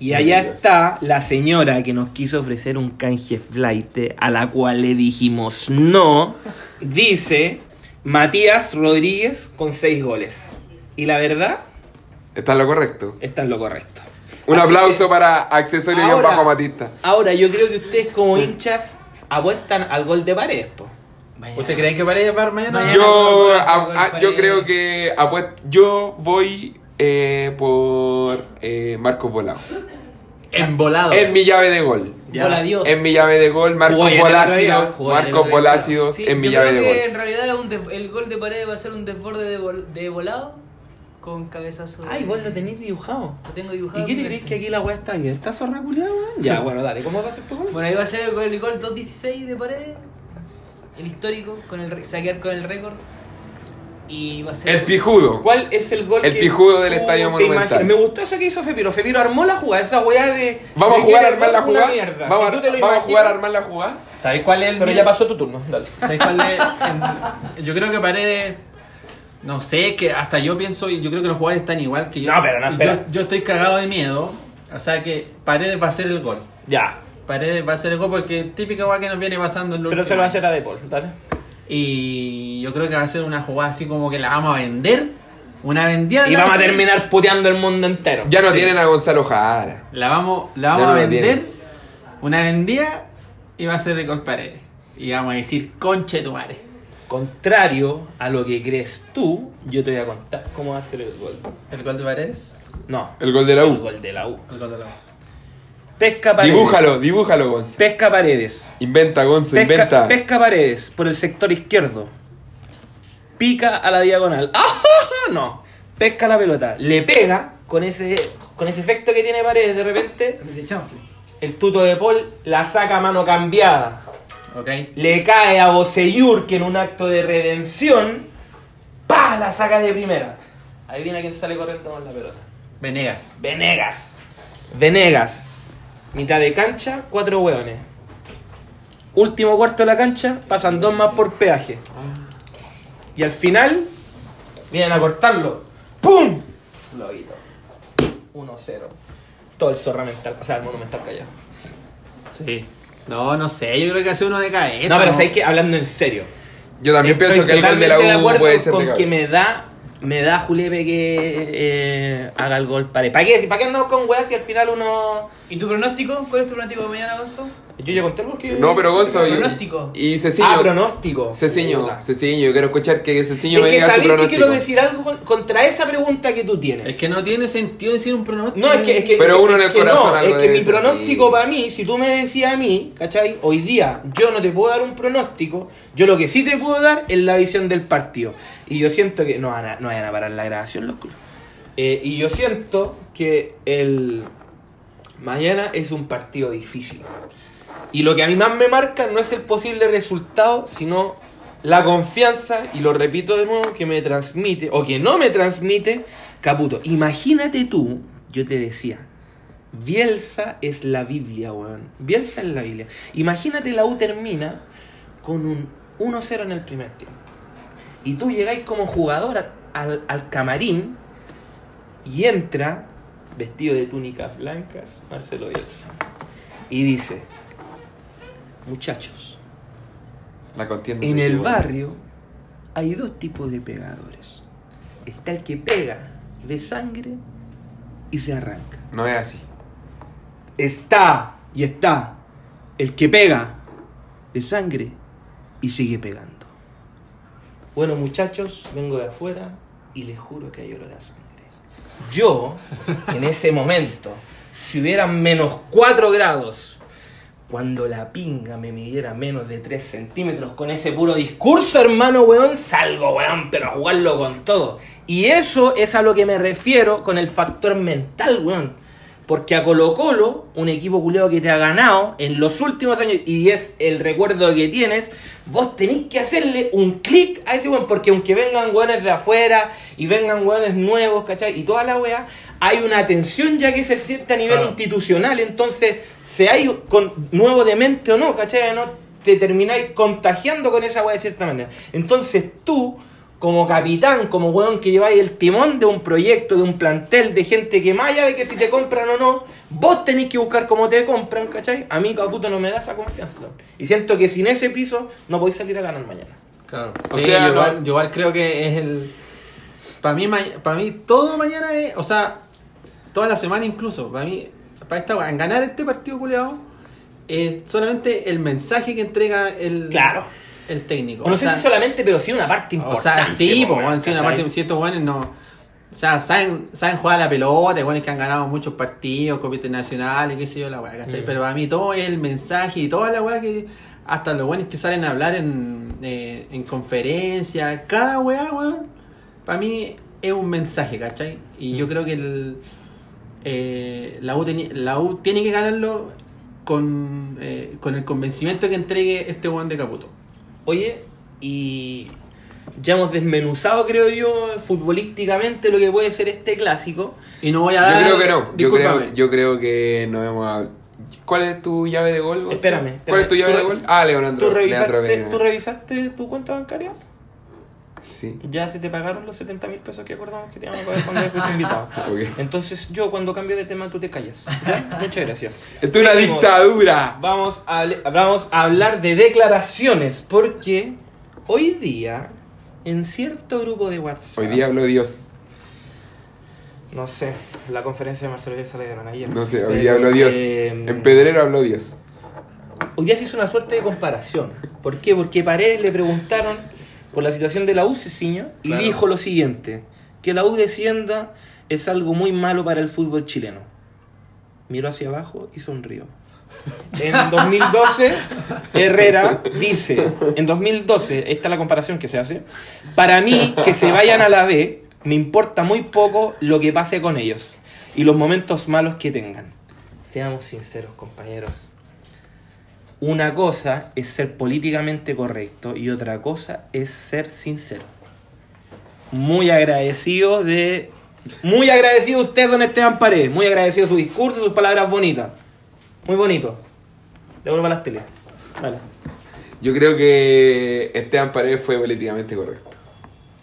Y allá está la señora que nos quiso ofrecer un canje flight, a la cual le dijimos no. Dice Matías Rodríguez con 6 goles. Y la verdad Está en lo correcto. está en lo correcto. Un Así aplauso que, para Accesorio guion ahora- bajo Amatista. Ahora, yo creo que ustedes como hinchas apuestan al gol de paredes, po. ¿Usted cree que Paredes va mañana? Mañana. Yo, a- a- creo que yo voy eh, por eh, Marcos Volado. Embolado. Es mi llave de gol. Hola, Dios. Es mi llave de gol, Marcos ayer el Marcos Sí, es mi yo llave creo de que gol. en realidad es un def- el gol de pared va a ser un desborde de, vol- de volado con cabezazo. de- Ay, vos lo tenéis dibujado. Lo tengo dibujado. ¿Y qué te crees que aquí la weá está abierta, zorra culiada? Ya, (laughs) bueno, dale, ¿cómo va a ser tu gol? Bueno, ahí va a ser el gol, el gol 2.16 de pared. El histórico, con el re- saquear con el récord. Y va a ser. El pijudo. ¿Cuál es el gol El que pijudo del Estadio Monumental. imaginas? Me gustó eso que hizo Fepiro. Fepiro armó la jugada, esa weá de. ¿Vamos a de jugar a el armar la jugada? ¿Vamos, Si a, jugar a armar la jugada? ¿Sabéis cuál es el Pero ya pasó tu turno, dale. ¿Sabéis cuál es? En- yo creo que Paredes. No sé, es que hasta yo pienso, y yo creo que los jugadores están igual que yo. No, pero no, yo, espera. yo estoy cagado de miedo. O sea que Paredes va a hacer el gol. Ya. Paredes va a hacer el gol porque típica weá que nos viene pasando en los Pero se lo va a hacer a Depol, dale. Y yo creo que va a ser una jugada así como que la vamos a vender. Una vendida. Y vamos a terminar puteando el mundo entero. Ya no Sí. tienen a Gonzalo Jara. La vamos, la vamos no a vender. tienen. Una vendida y va a ser el gol Paredes. Y vamos a decir, conche tu madre. Contrario a lo que crees tú, yo te voy a contar cómo va a ser el gol. ¿El gol de Paredes? No. El gol de la El U. gol de la U. El gol de la U. Pesca Paredes. Dibújalo, dibújalo, Gonzo. Pesca Paredes. Inventa, Gonzo, Pesca, inventa. pesca Paredes por el sector izquierdo. Pica a la diagonal. ¡Ah! No. Pesca la pelota. Le pega con ese, con ese efecto que tiene Paredes de repente. El tuto de Paul la saca a mano cambiada. ¿Ok? Le cae a Boseyur que en un acto de redención. ¡Pah! La saca de primera. Ahí viene quien sale corriendo con la pelota. Venegas. Venegas. Venegas. Mitad de cancha, cuatro hueones. Último cuarto de la cancha, pasan dos más por peaje. Y al final, vienen a cortarlo. ¡Pum! Lobito. 1-0. Todo el zorra mental, o sea, el monumental callado. Sí. No, no sé, yo creo que hace uno de cabeza. no, pero sabéis que hablando en serio. Yo también Estoy pienso que el gol de la U puede ser con de que me da, me da Julepe que eh, haga el gol para ¿Para qué? ¿Para qué andamos con weas si al final uno. ¿Y tu pronóstico? ¿Cuál es tu pronóstico de mañana, Gonzo? Yo ya conté algo que. No, pero Gonzo. Pronóstico. Y, y Ceciño. Ah, pronóstico. Ceciño. Ceciño, yo quiero escuchar que Ceciño Es me que diga su sabéis que pronóstico. quiero decir algo con- contra esa pregunta que tú tienes. Es que no tiene sentido decir un pronóstico. No, es que, es que Pero uno en el corazón no, algo es que mi pronóstico para mí, si tú me decías a mí, ¿cachai? Hoy día yo no te puedo dar un pronóstico, yo lo que sí te puedo dar es la visión del partido. Y yo siento que no van a, no vayan a parar la grabación, los culos. Eh, y yo siento que el mañana es un partido difícil. Y lo que a mí más me marca no es el posible resultado, sino la confianza, y lo repito de nuevo, que me transmite, o que no me transmite, Caputo. Imagínate tú, yo te decía, Bielsa es la Biblia, weón. Bielsa es la Biblia. Imagínate la U termina con un 1-0 en el primer tiempo. Y tú llegáis como jugador al- al, camarín y entra, vestido de túnicas blancas, Marcelo Bielsa. Y dice, muchachos, La contienda en el barrio hay dos tipos de pegadores. Está el que pega de sangre y se arranca. No es así. Está y está el que pega de sangre y sigue pegando. Bueno muchachos, vengo de afuera y les juro que hay olor a sangre. Yo, en ese momento, si hubieran menos 4 grados, cuando la pinga me midiera menos de 3 centímetros con ese puro discurso, hermano, weón, salgo, weón, pero a jugarlo con todo. Y eso es a lo que me refiero con el factor mental, weón. Porque a Colo Colo, un equipo culeado que te ha ganado en los últimos años y es el recuerdo que tienes, vos tenéis que hacerle un clic a ese weón. Porque aunque vengan weones de afuera y vengan weones nuevos, ¿cachai? Y toda la wea, hay una tensión ya que se siente a nivel institucional. Entonces, se hay con nuevo de mente o no, ¿cachai? No te termináis contagiando con esa wea de cierta manera. Entonces tú como capitán, como weón que lleváis el timón de un proyecto, de un plantel, de gente que más allá de que si te compran o no, vos tenéis que buscar cómo te compran, ¿cachai? A mí Caputo no me da esa confianza. Y siento que sin ese piso no podéis salir a ganar mañana. Claro. O O sea, yo, no- igual, yo igual creo que es el. Para mí, para mí, todo mañana es. O sea, toda la semana incluso. Para mí, para esta en ganar este partido culeado, es solamente el mensaje que entrega el, Claro. El técnico. O no O sé sea, si solamente, pero sí una parte O importante. sea, sí, po, weón, sí, una parte, ciertos buenos no. O sea, saben, saben jugar a la pelota, igual que han ganado muchos partidos, copas internacionales, qué sé yo, la weá, ¿cachai? Mm. Pero a mí todo el mensaje y toda la weá que. Hasta los buenos que salen a hablar en, eh, en conferencias, cada weá, weón, para mí es un mensaje, ¿cachai? Y Mm. yo creo que el, eh, la, U la U tiene que ganarlo con, eh, con el convencimiento que entregue este weón de Caputo. Oye, y Ya hemos desmenuzado, creo yo, futbolísticamente lo que puede ser este clásico. Y no voy a Yo dar. creo que no. Yo Discúlpame. creo, yo creo que no hemos hablado. ¿Cuál es tu llave de gol? Gonzalo? Espérame, ¿Cuál es tu llave espérame. de gol? Ah, Leonardo. ¿Tú Leandro revisaste, Peña. ¿Tú revisaste tu cuenta bancaria? Sí. Ya se te pagaron los 70 mil pesos que acordamos que te íbamos a pagar cuando fuiste invitado. (laughs) Entonces, yo cuando cambio de tema, tú te callas. ¿Ya? Muchas gracias. Esto es una dictadura. Vamos a, vamos a hablar de declaraciones, porque hoy día, en cierto grupo de WhatsApp, Hoy día habló Dios. no sé, la conferencia de Marcelo Bielsa la dieron ayer. No sé, hoy día habló Dios. eh, En Pedrero habló Dios. Hoy día se hizo una suerte de comparación. ¿Por qué? Porque Paredes le preguntaron por la situación de la U, y Claro. dijo lo siguiente, que la U descienda es algo muy malo para el fútbol chileno. Miró hacia abajo y sonrió. En (laughs) 2012, Herrera dice, en 2012, esta es la comparación que se hace, para mí que se vayan a la B, me importa muy poco lo que pase con ellos y los momentos malos que tengan. Seamos sinceros, compañeros. Una cosa es ser políticamente correcto y otra cosa es ser sincero. Muy agradecido de... Muy agradecido usted, don Esteban Paredes. Muy agradecido su discurso, sus palabras bonitas. Muy bonito. Le vuelvo a las teles. Dale. Yo creo que Esteban Paredes fue políticamente correcto.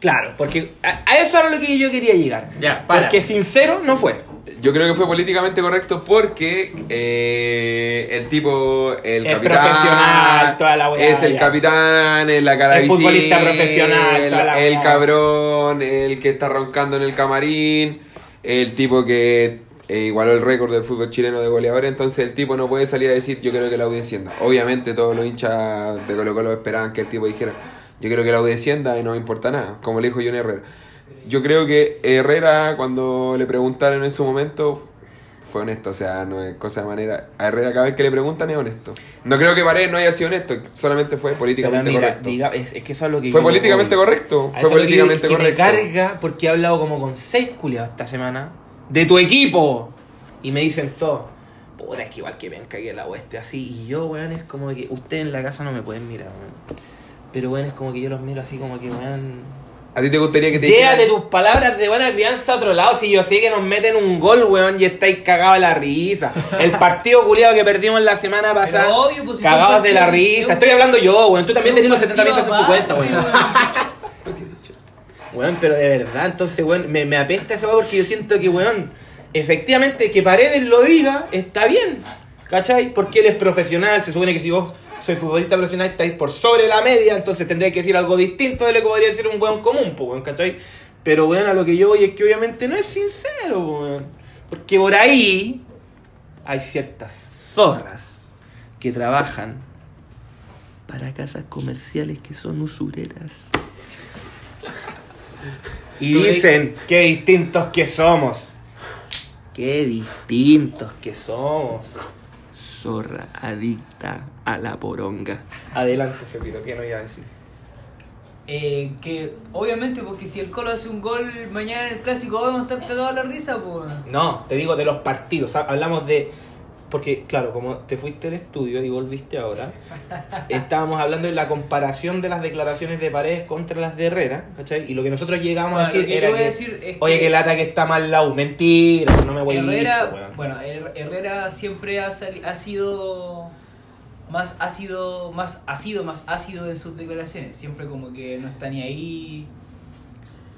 Claro, porque a, a eso era lo que yo quería llegar. Ya, para. Porque sincero no fue. Yo creo que fue políticamente correcto porque eh, el tipo, el Es capitán, profesional, toda la weá, es el ya. capitán, es la cara El futbolista profesional, el, toda la el weá. cabrón, el que está roncando en el camarín, el tipo que eh, igualó el récord del fútbol chileno de goleadores, entonces el tipo no puede salir a decir yo creo que la descienda. Obviamente todos los hinchas de Colo Colo esperaban que el tipo dijera yo creo que la U descienda y no me importa nada, como le dijo Johnny Herrera. Yo creo que Herrera cuando le preguntaron en su momento fue honesto, o sea, no es cosa de manera. A Herrera cada vez que le preguntan es honesto. No creo que Paredes no haya sido honesto, solamente fue políticamente mira, correcto. diga- es, es que eso es lo que fue yo políticamente voy. correcto, fue que políticamente que correcto. me carga porque he hablado como con seis culiados esta semana de tu equipo y me dicen todo. Puta, es que igual que ven que la oeste así. Y yo, weón, es como que ustedes en la casa no me pueden mirar, weón. Pero, weón, es como que yo los miro así como que, weón. ¿A ti te gustaría que te Llévate tus palabras de buena crianza a otro lado. Si yo sé que nos meten un gol, weón, y estáis cagados de la risa. El partido culiado que perdimos la semana pasada. Pero obvio, pues, si cagados de la risa. Estoy hablando yo, weón. Tú también tenés los 70 mil pesos en tu cuenta, weón. (laughs) Weón, pero de verdad, entonces, weón, me, me apesta ese weón porque yo siento que, weón, efectivamente, que Paredes lo diga, está bien. ¿Cachai? Porque él es profesional, se supone que si vos sois futbolista profesional estáis por sobre la media, entonces tendría que decir algo distinto de lo que podría decir un weón común, pues, weón, ¿cachai? Pero, weón, a lo que yo voy es que obviamente no es sincero, weón. Porque por ahí hay ciertas zorras que trabajan para casas comerciales que son usureras. Y dicen, qué distintos que somos. Qué distintos que somos. Zorra adicta a la poronga. Adelante, Fepito, ¿qué no iba a decir? Eh, que obviamente, porque si el Colo hace un gol mañana en el clásico, vamos a estar cagados a la risa, pues. No, te digo de los partidos. ha- Hablamos de. Porque, claro, como te fuiste al estudio y volviste ahora, estábamos hablando de la comparación de las declaraciones de Paredes contra las de Herrera, ¿cachai? Y lo que nosotros llegamos Bueno, a decir que era a que, decir es oye, que- que el ataque está mal la U. Mentira, no me voy a Herrera, bueno, Her- Herrera siempre ha, ha sido más ácido, más ha sido más ácido en sus declaraciones. Siempre como que no está ni ahí.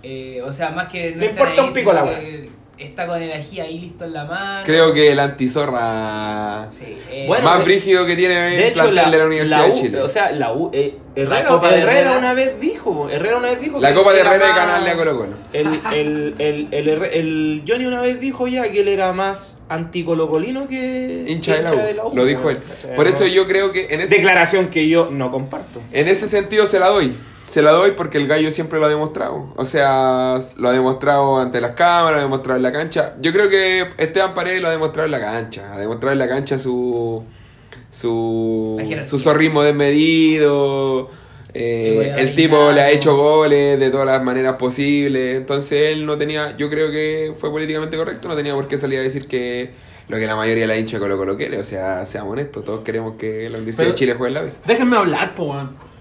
Eh, o sea, más que no Le importa un pico la que Está con el ají ahí listo en la mano. Creo que el antizorra Sí, eh, Bueno, más de- brígido que tiene De el hecho, plantel la, de la Universidad la de U, Chile. o sea, la U, eh, Herrera, Copa de Herrera Herrera. una vez dijo, Herrera una vez dijo la que Copa de era Herrera es más- ganarle a Colo Colo. El, el, el, el, Johnny una vez dijo ya que él era más anticolocolino que Hincha de la U, lo dijo él. Por eso yo creo que en ese, Declaración que yo no comparto. en ese sentido se la doy. Se la doy porque el gallo siempre lo ha demostrado. O sea, lo ha demostrado ante las cámaras, lo ha demostrado en la cancha. Yo creo que Esteban Paredes lo ha demostrado en la cancha. Ha demostrado en la cancha su su, su zorrismo desmedido. eh, El tipo le ha hecho goles de todas las maneras posibles. Entonces él no tenía, yo creo que fue políticamente correcto, no tenía por qué salir a decir que lo que la mayoría de la hincha de Colo Colo quiere. O sea, seamos honestos, todos queremos que la Universidad Pero- de Chile juegue en la B. Déjenme hablar, po, weón.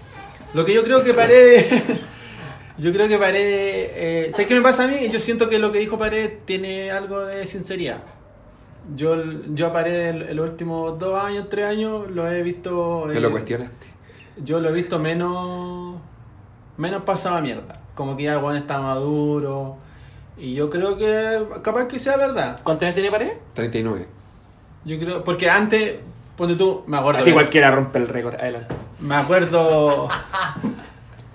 Lo que yo creo que Paredes. (laughs) Yo creo que Paredes. Eh, ¿Sabes qué me pasa a mí? Yo siento que lo que dijo Paredes tiene algo de sinceridad. Yo, yo a Paredes en los últimos dos años, tres años, lo he visto. Me eh, lo cuestionaste. Yo lo he visto menos. menos pasado a mierda. Como que ya weón está maduro. Y yo creo que capaz que sea verdad. ¿Cuántos años tiene Paredes? 39. Yo creo. Porque antes, ponte tú, me acuerdo. Así cualquiera rompe el récord. Adelante. Me acuerdo.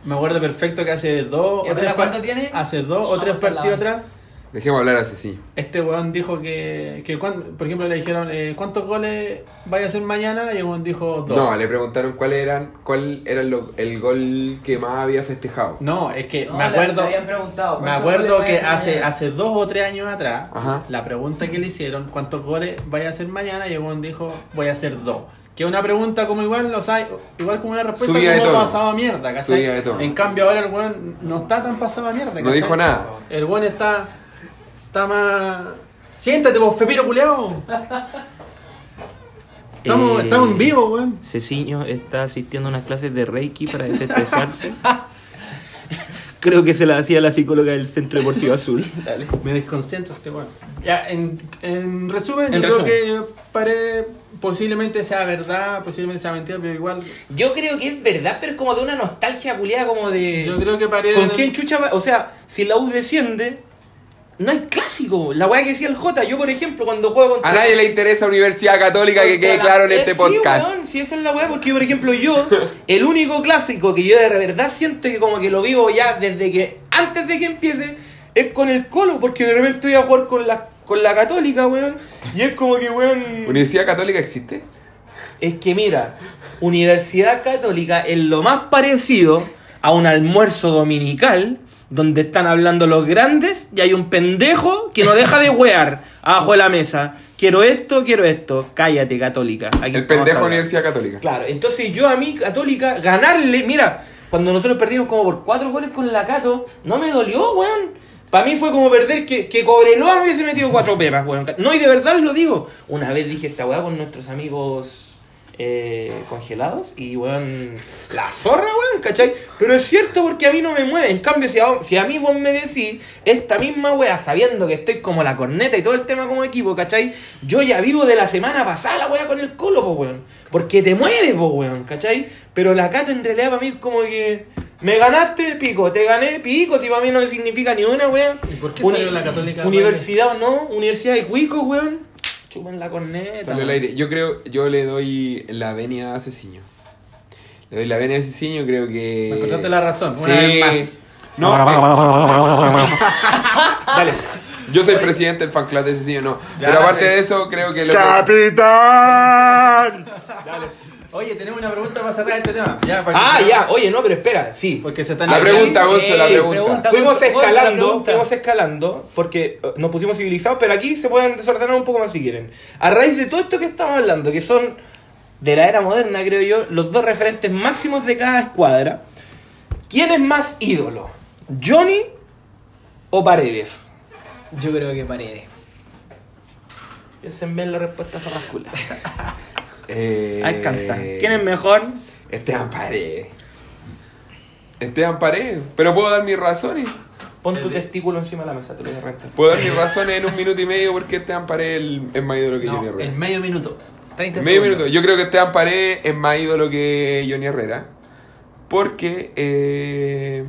Me acuerdo perfecto que hace dos. ¿Y o tres cuánto tiene? Hace dos o tres partidos atrás. Dejemos hablar así, sí. Este weón dijo que, que cuán- por ejemplo, le dijeron, eh, ¿cuántos goles vaya a hacer mañana? Y el weón dijo dos. No, le preguntaron cuál eran, cuál era lo- el gol que más había festejado. No, es que No, me acuerdo, le habían preguntado, me ¿cuántos acuerdo que hace, mañana? hace dos o tres años atrás, Ajá. la pregunta que le hicieron, ¿cuántos goles vaya a hacer mañana? Y el weón dijo, voy a hacer dos. Que una pregunta como igual, o sea, igual como una respuesta Subida de como tono. pasado a mierda, ¿cachai? De tono. En cambio ahora el weón no está tan pasado a mierda, No ¿cachai? dijo nada. El weón está, está más... Siéntate vos, Fepiro culeado. Estamos, Eh, estamos en vivo, weón. Ceciño está asistiendo a unas clases de Reiki para desestresarse. (laughs) Creo que se la hacía la psicóloga del Centro Deportivo Azul. (laughs) Dale. Me desconcentro este weón. Ya, en, en resumen, En yo resumen. creo que Paredes posiblemente sea verdad, posiblemente sea mentira, pero igual. Yo creo que es verdad, pero es como de una nostalgia culiada, como de. Yo creo que Paredes. ¿Con quién chucha va? O sea, si la U desciende, no hay clásico. La weá que decía el J, yo por ejemplo, cuando juego contra. A nadie le interesa Universidad Católica que quede claro en este Eh, podcast. Sí, weón, sí, esa es la weá, porque yo, por ejemplo, yo, el único clásico que yo de verdad siento que como que lo vivo ya desde que, antes de que empiece, es con el Colo, porque de repente voy a jugar con la, con la Católica, weón, y es como que, weón... ¿Universidad Católica existe? Es que mira, Universidad Católica es lo más parecido a un almuerzo dominical donde están hablando los grandes y hay un pendejo que no deja de wear abajo de la mesa. Quiero esto, quiero esto. Cállate, Católica. Aquí El pendejo. Universidad Católica. Claro, entonces yo a mí, Católica, ganarle, mira, cuando nosotros perdimos como por cuatro goles con la Cato, no me dolió, weón. Para mí fue como perder que, que Cobreloa me hubiese metido cuatro pepas, weón. No, y de verdad lo digo. Una vez dije esta weá con nuestros amigos eh, congelados y, weón, la zorra, weón, ¿cachai? Pero es cierto porque a mí no me mueve. En cambio, si a, si a mí vos me decís esta misma weá, sabiendo que estoy como la corneta y todo el tema como equipo, ¿cachai? Yo ya vivo de la semana pasada la weá con el colo, po, weón. Porque te mueve, po, weón, ¿cachai? Pero la Cato en realidad para mí es como que... Me ganaste, pico, te gané, pico, si para mí no significa ni una, weón. ¿Y por qué Uni- salió la Católica? Universidad o no, Universidad de Cuico, weón. Chupan la corneta. Salió al aire. Yo creo, yo le doy la venia a Ceciño. Le doy la venia a Ceciño, creo que. Me encontraste la razón, una Sí. vez más. No, (laughs) Dale. yo soy presidente del fan club de Ceciño, no. Ya, Pero aparte dale. de eso, creo que lo ¡Capitán! Oye, tenemos una pregunta para cerrar este tema. Ya, para Ah, que- ya, oye, no, pero espera, sí. Porque se están La pregunta, Gonzo, la sí, pregunta. pregunta. Fuimos Gonzo, Gonzo, la escalando, pregunta. fuimos escalando, porque eh, nos pusimos civilizados, pero aquí se pueden desordenar un poco más si quieren. A raíz de todo esto que estamos hablando, que son de la era moderna, creo yo, los dos referentes máximos de cada escuadra, ¿quién es más ídolo? ¿Johnny o Paredes? Yo creo que Paredes. Piensen bien la respuesta son las culas. (laughs) Eh, Ahí canta. ¿Quién es mejor? Esteban Paredes. Esteban Paredes. Pero puedo dar mis razones. Pon tu testículo encima de la mesa, te lo voy a rentar. Puedo dar mis razones en un minuto y medio porque Esteban Paredes es más ídolo que No, Johnny Herrera. en medio minuto. 30 En medio segundos. minuto. Yo creo que Esteban Paredes es más ídolo que Johnny Herrera. Porque. Eh,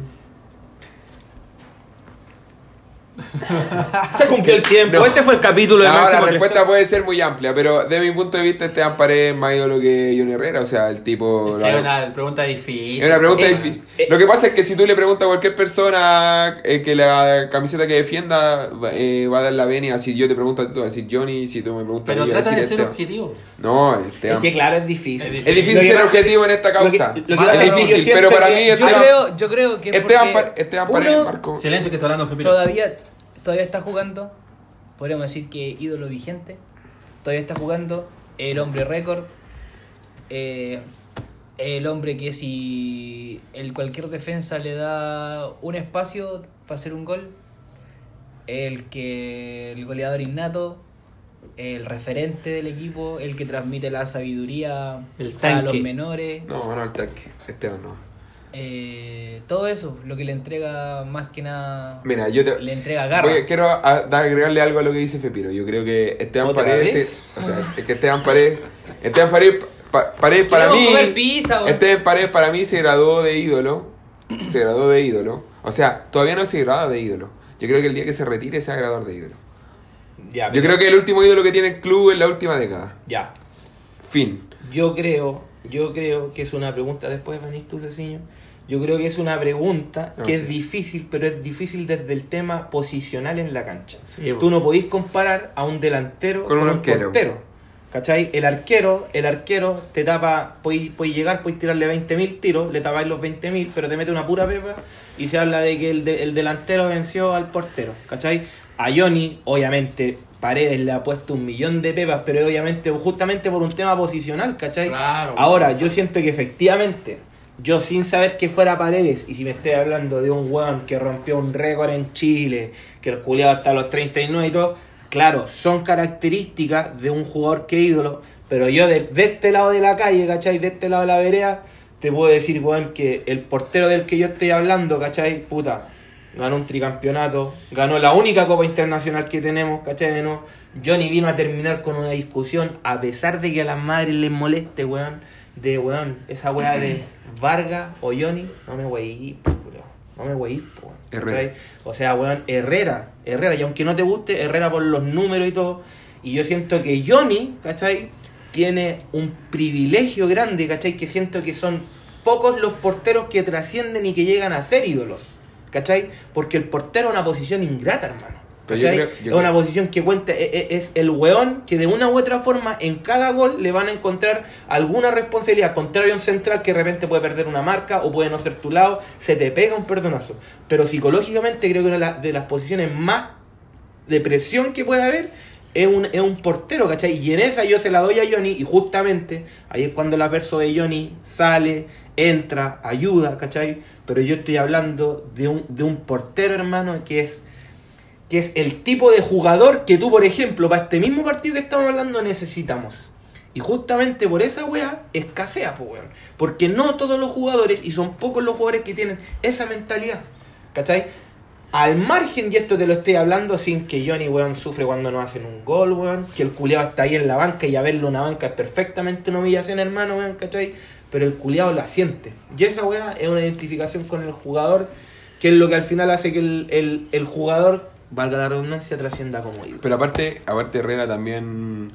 Se cumplió el tiempo. No. Este fue el capítulo de no, la respuesta puede ser muy amplia, pero de mi punto de vista, Esteban Paredes es más ídolo que Johnny Herrera. O sea, el tipo. Es que es una pregunta difícil. Es una pregunta Eh, difícil. eh, Lo que pasa es que si tú le preguntas a cualquier persona eh, que la camiseta que defienda eh, va a dar la venia, si yo te pregunto a ti, tú vas a decir Johnny, si tú me preguntas Pero a mí, voy a trata de decir ser Esteban. objetivo. No, Es Esteban. que claro, es difícil. Es Es difícil ser objetivo en esta lo que- causa. lo que es es difícil, yo pero para mí Yo Esteban, creo, yo creo que Esteban, Paredes, uno Marco. Silencio que está hablando todavía, todavía está jugando, podríamos decir que ídolo vigente, todavía está jugando, el hombre récord, eh, el hombre que si el cualquier defensa le da un espacio para hacer un gol, el que el goleador innato, el referente del equipo, el que transmite la sabiduría El a los menores. No, no, el tanque. Esteban no. Eh, todo eso, lo que le entrega más que nada. Mira, yo te. Le entrega garra. Voy- quiero a- dar, agregarle algo a lo que dice Fepiro. Yo creo que Esteban ¿Otra Paredes. se- o sea, es que Esteban Paredes. Esteban Paredes, pa- Paredes para mí. comer pizza. Esteban Paredes para mí se graduó de ídolo. Se graduó de ídolo. O sea, todavía no se gradúa de ídolo. Yo creo que el día que se retire se va a graduar de ídolo. Ya, Yo pero- creo que el último ídolo que tiene el club en la última década. Ya. Fin. Yo creo, yo creo que es una pregunta, después venís tú, Ceciño. Yo creo que es una pregunta Ah, que sí. es difícil, pero es difícil desde el tema posicional en la cancha. Sí, Tú no podís comparar a un delantero Con un arquero. portero. ¿Cachai? El arquero, el arquero te tapa, podéis podéis llegar, podéis tirarle 20.000 tiros, le tapáis los 20.000, pero te mete una pura pepa y se habla de que el, de- el delantero venció al portero. ¿Cachai? A Johnny, obviamente, Paredes le ha puesto un millón de pepas, pero obviamente justamente por un tema posicional, ¿cachai? Claro. Ahora, yo siento que efectivamente, yo sin saber que fuera Paredes, y si me estoy hablando de un weón que rompió un récord en Chile, que el culiado hasta los 39 y todo, claro, son características de un jugador que ídolo, pero yo de, este lado de la calle, ¿cachai? De este lado de la vereda, te puedo decir, weón, que el portero del que yo estoy hablando, ¿cachai? Puta, ganó un tricampeonato, ganó la única copa internacional que tenemos, ¿cachai? No, Johnny vino a terminar con una discusión, a pesar de que a las madres les moleste, weón, de weón, esa weá de Vargas o Johnny, no me weí, culiao, no me weí, weón, ¿cachai? Herrera. O sea, weón, Herrera, Herrera, y aunque no te guste, Herrera por los números y todo, y yo siento que Johnny, ¿cachai? Tiene un privilegio grande, ¿cachai? Que siento que son pocos los porteros que trascienden y que llegan a ser ídolos, ¿cachai? Porque el portero es una posición ingrata, hermano. Pero yo ¿cachai? creo- yo es una posición que cuenta, e- e- es el weón que de una u otra forma en cada gol le van a encontrar alguna responsabilidad, contrario a un central que de repente puede perder una marca o puede no ser tu lado, se te pega un perdonazo. Pero psicológicamente creo que una de las- de las posiciones más de presión que puede haber es un, es un portero, ¿cachai? Y en esa yo se la doy a Johnny y justamente ahí es cuando la verso de Johnny sale, entra, ayuda, ¿cachai? Pero yo estoy hablando de un, de un portero, hermano, que es que es el tipo de jugador que tú, por ejemplo, para este mismo partido que estamos hablando necesitamos. Y justamente por esa weá escasea, pues weón. Porque no todos los jugadores, y son pocos los jugadores que tienen esa mentalidad. ¿Cachai? Al margen, y esto te lo estoy hablando sin que Johnny, weón, sufre cuando no hacen un gol, weón. Que el culiado está ahí en la banca y a verlo en una banca es perfectamente una humillación, hermano, weón, ¿cachai? Pero el culiado la siente. Y esa weá es una identificación con el jugador, que es lo que al final hace que el, el jugador, valga la redundancia, trascienda como ídolo. Pero aparte, aparte Herrera también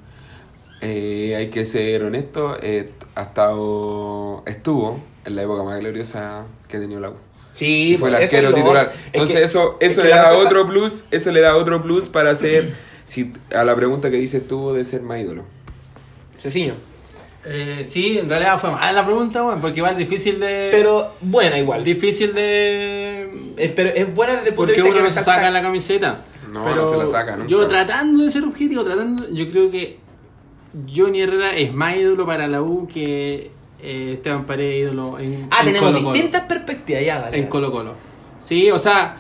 eh, hay que ser honesto, eh, ha estado, estuvo en la época más gloriosa que ha tenido la U. Sí, fue el pues, eso arquero es titular. es Entonces que- eso, es eso que le da cosa- otro plus, eso le da otro plus para hacer si, a la pregunta que dices tú de ser más ídolo. Ceciño. Eh, sí, en realidad fue mala la pregunta, weón, porque igual difícil de. Pero buena igual. Difícil de. Eh, pero es buena desde el punto Porque de vista uno que no se saca la camiseta. No, Pero no se la saca nunca. Yo tratando de ser objetivo, tratando, yo creo que Johnny Herrera es más ídolo para la U que eh, Esteban Paredes ídolo en Ah, en tenemos distintas perspectivas, ya, dale. En Colo Colo. Sí, o sea,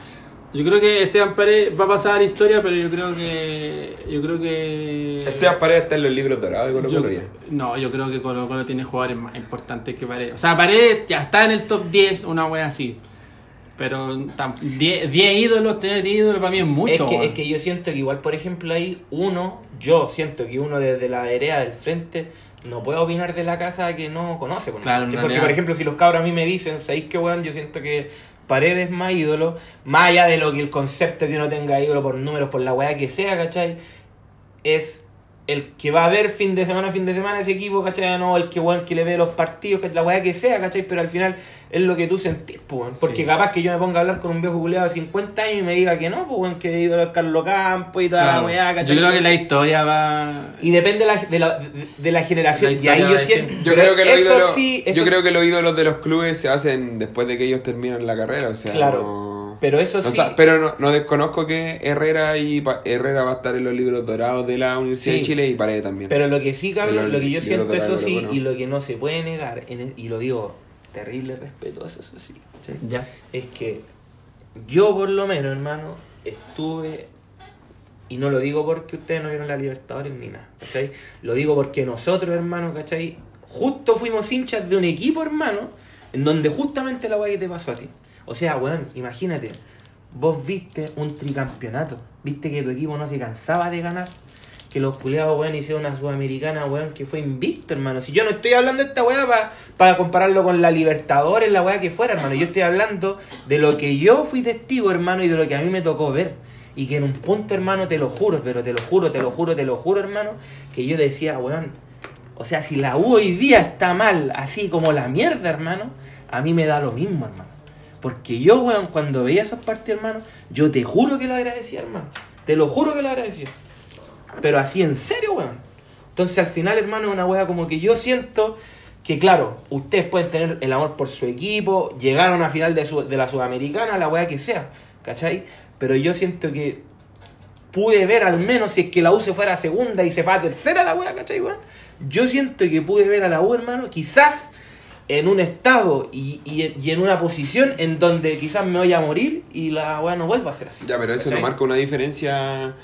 yo creo que Esteban Paredes va a pasar a la historia, pero yo creo que. Yo creo que. Esteban Paredes está en los libros dorados de Colo Yo- Colo ya. no, yo creo que Colo Colo tiene jugadores más importantes que Paredes. O sea, Paredes ya está en el top 10, una wea así. Pero tam- 10 10 ídolos, tener 10 ídolos para mí es mucho. es, que, es que yo siento que igual, por ejemplo, ahí uno, yo siento que uno desde la vereda del frente no puede opinar de la casa que no conoce. por Claro. Porque, por ejemplo, si los cabros a mí me dicen, ¿sabéis qué, weón? Yo siento que Paredes es más ídolo, más allá de lo que el concepto que uno tenga ídolo por números, por la weá que sea, ¿cachai? Es el que va a ver fin de semana, fin de semana ese equipo, ¿cachai? No, el que, weón, que le ve los partidos, que la weá que sea, ¿cachai? Pero al final es lo que tú sentís, pues, weón. Porque Sí. capaz que yo me ponga a hablar con un viejo culeado de 50 años y me diga que no, pues, weón, que ídolo es Carlos Campos y toda Claro. la weá, Yo ¿cachai? creo que la historia va. Y depende de la, de la, de- la generación. La y ahí yo a decir- Yo creo que los eso ídolos, sí, yo sí- creo que los ídolos de los clubes se hacen después de que ellos terminan la carrera, o sea, Claro, no- pero eso sí- sea, pero no, no desconozco que Herrera y Pa- Herrera va a estar en los libros dorados de la Universidad Sí. de Chile y Paredes también. Pero lo que sí, cabrón, lo que yo yo siento, eso sí, y lo que no se puede negar, en el- y lo digo terrible respetuoso, eso sí. Ya. es que yo por lo menos, hermano, estuve, y no lo digo porque ustedes no vieron la Libertadores ni nada, ¿cachai? Lo digo porque nosotros, hermano, ¿cachai? Justo fuimos hinchas de un equipo, hermano, En donde justamente la que te pasó a ti. O sea, weón, imagínate, vos viste un tricampeonato, viste que tu equipo no se cansaba de ganar, que los culeados, weón, hicieron una sudamericana, weón, que fue invicto, hermano. Si yo no estoy hablando de esta weá para compararlo con la Libertadores, la weá que fuera, hermano. Yo estoy hablando de lo que yo fui testigo, hermano, y de lo que a mí me tocó ver. Y que en un punto, hermano, te lo juro, pero te lo juro, te lo juro, te lo juro, hermano, que yo decía, weón, o sea, si la U hoy día está mal, así como la mierda, hermano, a mí me da lo mismo, hermano. Porque yo, weón, cuando veía esos partidos, hermano, yo te juro que lo agradecía, hermano. Te lo juro que lo agradecía. Pero así en serio, weón. Entonces al final, hermano, es una weá como que yo siento que, claro, ustedes pueden tener el amor por su equipo, llegar a una final de, su- de la Sudamericana, la weá que sea, ¿cachai? Pero yo siento que pude ver al menos si es que la U se fuera a segunda y se fue a tercera la weá, ¿cachai, weón? Yo siento que pude ver a la U, hermano, quizás en un estado y, y- y en una posición en donde quizás me vaya a morir y la weá no vuelva a ser así. Ya, pero eso no marca una diferencia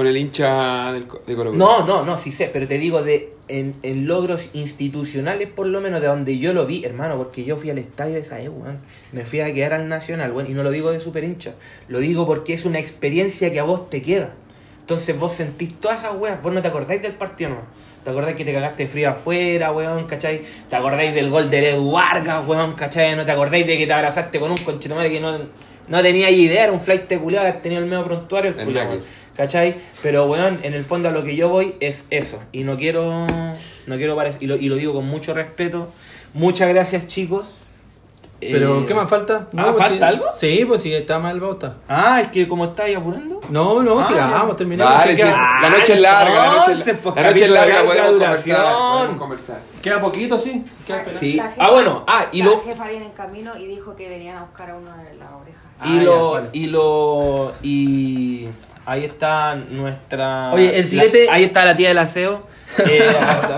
con el hincha del, de Colo. No, no, no, sí sé, pero te digo de en, en logros institucionales por lo menos de donde yo lo vi, hermano, porque yo fui al estadio esa vez, weón. Me fui a quedar al Nacional, weón, y no lo digo de super hincha, lo digo porque es una experiencia que a vos te queda. Entonces vos sentís todas esas weas, vos no te acordáis del partido, no. ¿Te acordáis que te cagaste frío afuera, weón, cachai? ¿Te acordáis del gol de Edu Vargas, weón, cachai? ¿No te acordáis de que te abrazaste con un conchetumare que no, no tenía idea? Era un flight de culiado, tenido el medio prontuario, el culiado. ¿Cachai? Pero, weón, en el fondo a lo que yo voy es eso. Y no quiero. No quiero parecer. Y lo, y lo digo con mucho respeto. Muchas gracias, chicos. Pero, Eh, ¿qué más falta? ah, pues, ¿falta sí- algo? Sí, pues sí, está mal bauta. Ah, es que como estáis apurando. No, no, Ah, sigamos, terminamos. Dale, Sí, la noche es larga, la noche, entonces, pues, la noche es larga, podemos conversar, podemos conversar. queda poquito, sí. Queda. Sí. Jefa- Ah, bueno. Ah, y la lo. jefa viene en camino y dijo que venían a buscar a uno de la oreja. Y Ah, lo. ya, vale. Y lo. Ahí está nuestra. Oye, el siguiente- la- ahí está la tía del aseo. (laughs) eh,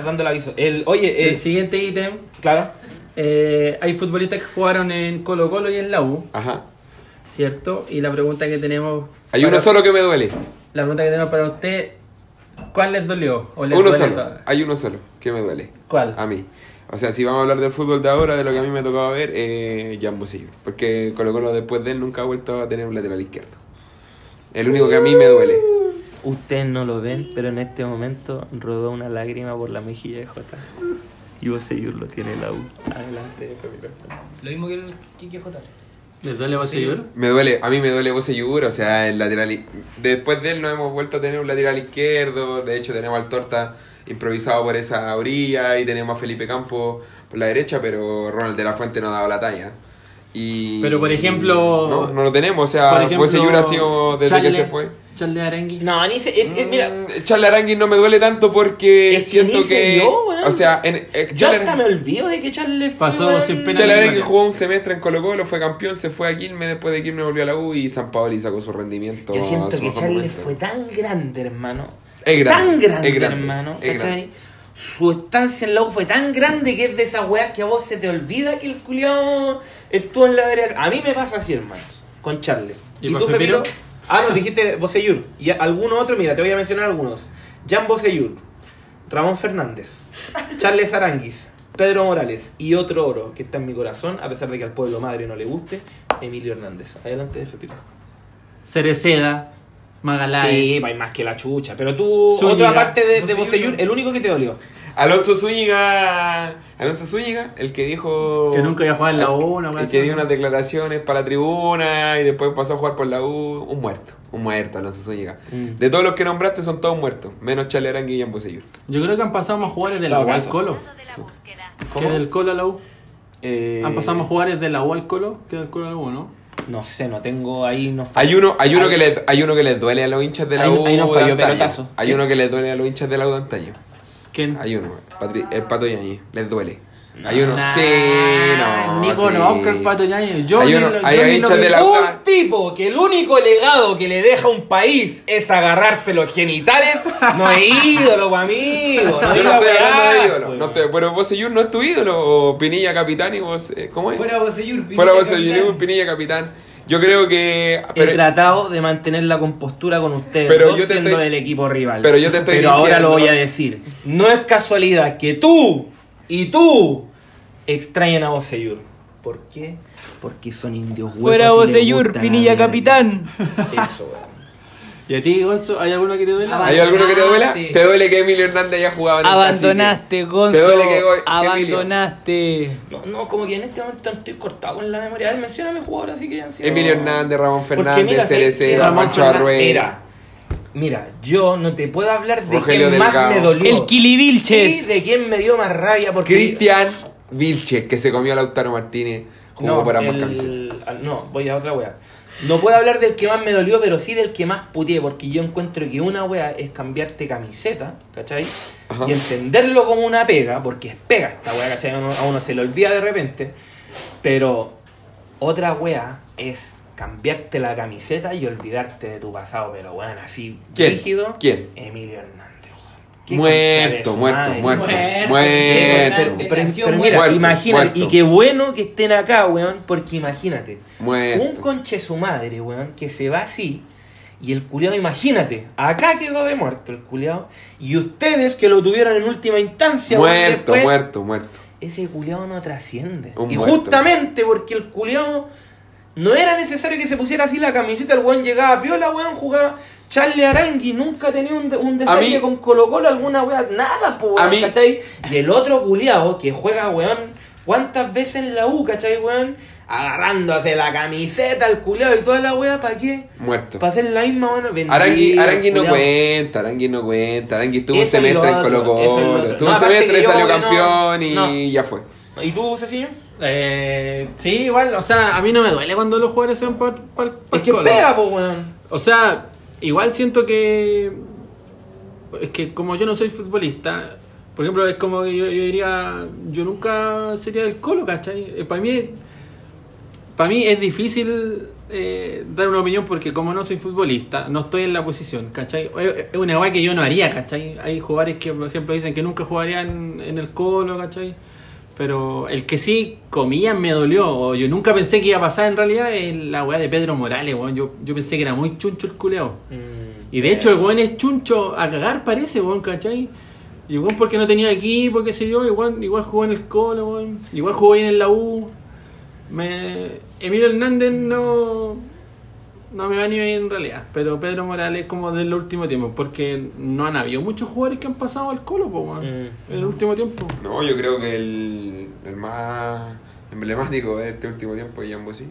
dando el aviso. El, oye, El eh, siguiente ítem. claro. eh, hay futbolistas que jugaron en Colo Colo y en la U, Ajá. ¿cierto? Y la pregunta que tenemos. Hay para- uno solo que me duele. La pregunta que tenemos para usted: ¿cuál les dolió? ¿O les Uno duele solo. Hay uno solo que me duele. ¿Cuál? A mí. O sea, si vamos a hablar del fútbol de ahora, de lo que a mí me tocaba ver, eh, Jan Bosillo. Porque Colo Colo después de él nunca ha vuelto a tener un lateral izquierdo. El único que a mí me duele. Ustedes no lo ven, pero en este momento rodó una lágrima por la mejilla de Jota. Y vos seguir lo tiene la U. Adelante, Lo mismo que el Kike J. ¿Les duele Bosellur? Me duele, a mí me duele Bosellur, o sea, el lateral. i- Después de él no hemos vuelto a tener un lateral izquierdo. De hecho, tenemos al Torta improvisado por esa orilla y tenemos a Felipe Campos por la derecha, pero Ronald de la Fuente no ha dado la talla. Y, Pero, por ejemplo- No, no lo tenemos, o sea, Por ejemplo, Bosellur ha sido desde Charle- que se fue. Charle Arengui. No, ni se, es, es- mira, Mm, Charle Arangui no me duele tanto porque Es que siento que. weón. o sea, en, eh, yo hasta me olvido de que Charles fue, Pasó sin pena Charle ni Arangui jugó un semestre en Colo Colo, fue campeón, se fue a Quilmes, después de Quilmes volvió a la U y San Paoli sacó su rendimiento. Yo siento que Charles momento. fue tan grande, hermano. Es grande, Tan grande, es grande, hermano. es ¿Cachai? grande. Su estancia en la U fue tan grande que es de esas weas que a vos se te olvida que el culiao estuvo en la vereda. A mí me pasa así, hermano. Con Charles. ¿Y ¿Y, con tú? Pepino? Ah, no, dijiste Boseyur. Y alguno otro, mira, te voy a mencionar algunos. Jan Boseyur, Ramón Fernández, (laughs) Charles Aranguis, Pedro Morales y otro oro que está en mi corazón, a pesar de que al pueblo madre no le guste, Emilio Hernández. Adelante, Fepito. Cereceda, Magaláes. Sí, hay más que la chucha. Pero tú, Zúñiga. otra parte de, de ¿no? el único que te dolió. Alonso Zúñiga, Alonso Zúñiga, el que dijo Que nunca iba a jugar en la U, una el, el que dio unas declaraciones para la tribuna y después pasó a jugar por la U, un muerto, un muerto Alonso Zúñiga. Mm. De todos los que nombraste son todos muertos, menos Charle Arangui y Jan Bosellur. Yo creo que han pasado más jugadores de la U al. Colo. Que del Colo a la U. Eh, Han pasado más jugadores de la U al Colo que del Colo a la U, ¿no? No sé, no tengo ahí. No Hay uno, hay uno que les, hay uno que les duele a los hinchas de la U falló pelotazo. Hay uno que les duele a los hinchas de la U de antaño. ¿Quién? Hay uno, Patri- el Pato Yañez, les duele. Hay uno, Nah, sí, no. Ni sí. conozco al Pato. Yo Hay ni uno- lo- yo hay ni lo de la- Un tipo que el único legado que le deja a un país es agarrarse los genitales, no es ídolo, amigo. No Yo no estoy hablando de ídolo. pues. No Bosellur no es tu ídolo. O Pinilla capitán y vos. eh, ¿Cómo es? Fuera. Fuera Pinilla, Bosellur, capitán. Pinilla capitán. Yo creo que. He tratado de mantener la compostura con ustedes, Pero yo te siendo estoy- del equipo rival. pero yo te estoy Pero ahora lo voy a decir. No es casualidad que tú y tú extrañen a Boseyur. ¿Por qué? Porque son indios huecos. Fuera y Boseyur, Pinilla capitán. Eso, weón. ¿Y a ti, Gonzo, hay alguno que te duele? Ah, ¿Hay alguno que te duela? ¿Te duele que Emilio Hernández haya jugado en el Abandonaste, Gonzo. ¿Te duele que? Abandonaste. No, no, como que en este momento estoy cortado con la memoria. A ver, mencióname jugadores así que hayan sido. Emilio Hernández, Ramón Fernández. Cereceda, Ramón Pancho Arrué. Mira, mira, yo no te puedo hablar de Rogelio quién más Delgado. me dolió. El Kili Vilches. Sí, de quién me dio más rabia. Porque Cristian Vilches, que se comió a Lautaro Martínez, jugó por ambas el- camisetas. ah, No, voy a otra wea. No puedo hablar del que más me dolió, pero sí del que más puteé, porque yo encuentro que una wea es cambiarte camiseta, ¿cachai? Ajá. Y entenderlo como una pega, porque es pega esta wea, ¿cachai? A uno, a uno se le olvida de repente. Pero otra wea es cambiarte la camiseta y olvidarte de tu pasado, pero weón, así ¿Quién? rígido. ¿Quién? Emilio Hernández, Muerto, muerto, madre. muerto, Muerto, muerto. Pero, muerto. mira, Muerto, imagínate, muerto. y qué bueno que estén acá, weón, porque imagínate, un muerto. conche su madre, weón, que se va así, y el culiao, imagínate, acá quedó de muerto el culiao, y ustedes que lo tuvieron en última instancia, weón, Muerto, después, muerto, muerto. ese culiao no trasciende. Un y muerto. justamente porque el culiao no era necesario que se pusiera así la camiseta, el weón llegaba a piola, weón, jugaba Charlie Arangui, nunca tenía un, de- un mí- con Colo Colo, alguna weá, nada, po, A weón, ¿cachai? Y el otro culiao que juega, weón, ¿cuántas veces en la U, cachai, weón? Agarrándose la camiseta, el culiao y toda la weá, ¿para qué? Muerto. Para hacer la misma, bueno, vendido, Arangui, Arangui no cuenta, Arangui no cuenta. Arangui estuvo un semestre en Colo Colo. No, un semestre, salió no- campeón y no. ya fue. ¿Y tú, Cecilio? Eh, sí, igual, o sea, a mí no me duele cuando los jugadores se van por Es que pega, po, weón. O sea, igual siento que. Es que como yo no soy futbolista, por ejemplo, es como que yo, yo diría. Yo nunca sería del colo, ¿cachai? para mí, para mí es difícil eh, dar una opinión porque como no soy futbolista, no estoy en la posición, ¿cachai? Es es una guay que yo no haría, ¿cachai? Hay jugadores que, por ejemplo, dicen que nunca jugarían en el colo, ¿cachai? Pero el que sí, comillas, me dolió, o yo nunca pensé que iba a pasar en realidad, es la weá de Pedro Morales, weón. Yo, yo pensé que era muy chuncho el culeado. Y de hecho el weón es chuncho a cagar parece, weón, ¿cachai? Y weón porque no tenía equipo, qué sé yo, igual, igual jugó en el colo, weón. Igual jugó bien en la U. Me... Emilio Hernández no... No me va ni bien en realidad, pero Pedro Morales como del último tiempo, porque no han habido muchos jugadores que han pasado al colo, po, Mm. en el último tiempo. No, yo creo que el, el más emblemático de este último tiempo es Jan Bosí.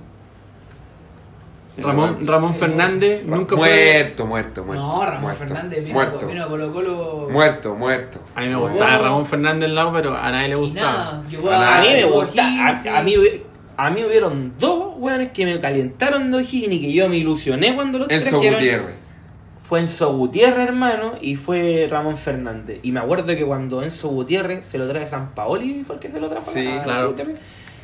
Ramón, Ramón Fernández Ra- nunca fue... muerto, muerto, muerto. No, Ramón muerto, Fernández vino, muerto, vino a Colo Colo. muerto, muerto. A mí me gustaba Jugó- Ramón Fernández al lado, pero a nadie le Y gustaba. nada, A A mí me jugó gusta, Higgins, a, a mí, a mí hubieron dos weones que me calentaron de O'Higgins y que yo me ilusioné cuando los Enzo trajeron. Gutiérrez. Fue Enzo Gutiérrez, hermano, y fue Ramón Fernández. Y me acuerdo que cuando Enzo Gutiérrez se lo trae San Paoli, fue el que se lo trajo. Sí, a claro. Gutiérrez,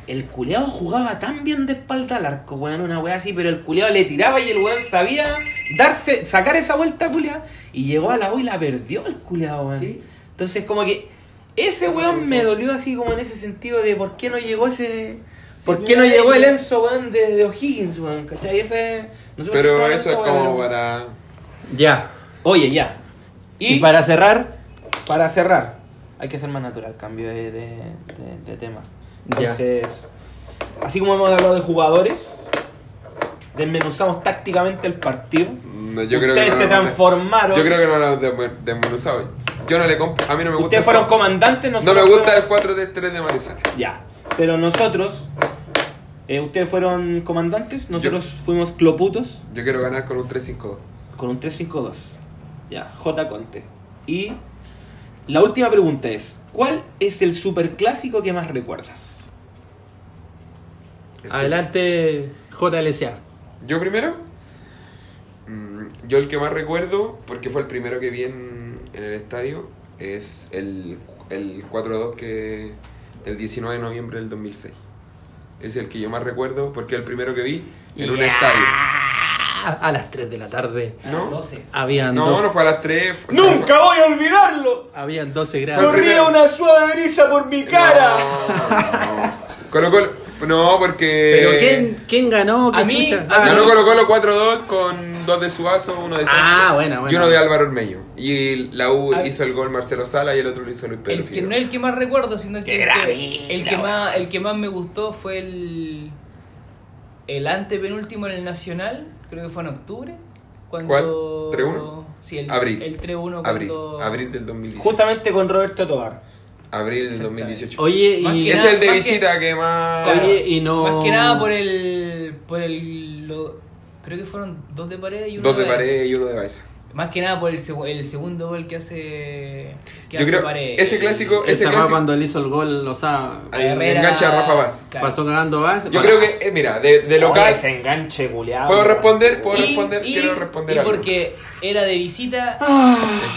El culeado jugaba tan bien de espalda al arco, weón, una weá así, pero el culeado le tiraba y el weón sabía darse, sacar esa vuelta culeada. Y llegó a la U y la perdió el culeado, weón. Sí. Entonces, como que ese weón me dolió así como en ese sentido de por qué no llegó ese. ¿Por qué no llegó el Enzo, weón, de, de O'Higgins, weón? ¿Cachai? Ese. no sé por qué Pero estaba eso es como weón. para. Ya. Oye, ya. Y, Y, para cerrar, para cerrar, hay que ser más natural, cambio de, de, de- de tema. Ya. Entonces, así como hemos hablado de jugadores, desmenuzamos tácticamente el partido. No, yo creo que no se lo- transformaron. Yo creo que no lo han desmen- desmenuzado. Yo no le compro. A mí no me gusta. Ustedes el fueron cuatro- comandantes, No nosotros me gusta el fuimos- 4-3-3 de Marizal. Ya. Pero nosotros, eh, ustedes fueron comandantes, nosotros fuimos cloputos Yo quiero ganar con un 3-5-2. con un 3-5-2. Ya, J. Conte. Y la última pregunta es, ¿cuál es el superclásico que más recuerdas? El adelante JLSA. ¿Yo primero? Mm, Yo el que más recuerdo, porque fue el primero que vi en, en el estadio, es el, el 4-2 que del 19 de noviembre del 2006. Es el que yo más recuerdo porque es el primero que vi en un Ya. estadio. A las 3 de la tarde. A ¿No? las 12. Habían, No, dos- no fue a las 3. o sea, ¡Nunca voy a olvidarlo! habían 12 Fue grados. el Corría una suave brisa por mi cara. No, no. Colo Colo. No, porque. Pero ¿quién, quién ganó? ¿Qué A mí- a mí- Ganó Colo Colo 4-2 con dos de Suazo, uno de Sánchez Ah, buena, y buena. uno de Álvaro Ormeño. Y la U Ah. hizo el gol Marcelo Sala y el otro lo hizo Luis Pedro El que no es el que más recuerdo, sino que Qué el que, el que más el que más me gustó fue el el antepenúltimo en el Nacional, creo que fue en octubre. Cuando, ¿Cuál? ¿3-1? Sí, el, Abril. el 3-1 Abril, cuando... abril del 2018. Justamente con Roberto Tobar. Abril del Exactamente. 2018. Oye, y. que es nada- el de más que- visita que, más... Oye, y no- Más que nada por el... Por el lo- creo que fueron dos de pared y uno Dos de Baeza. pared y uno de Baeza. Más que nada por el, segu- el segundo gol que hace... Que Yo hace creo- pared. ese clásico- ese clásico- cuando él hizo el gol, o sea, A el Herrera- enganche a Rafa Vaz. Claro. pasó cagando base. Yo creo que, eh, mira, de, de local... Oye, ese enganche culiado. ¿Puedo responder? ¿Puedo Y- responder? y- Quiero responder y algo. porque era de visita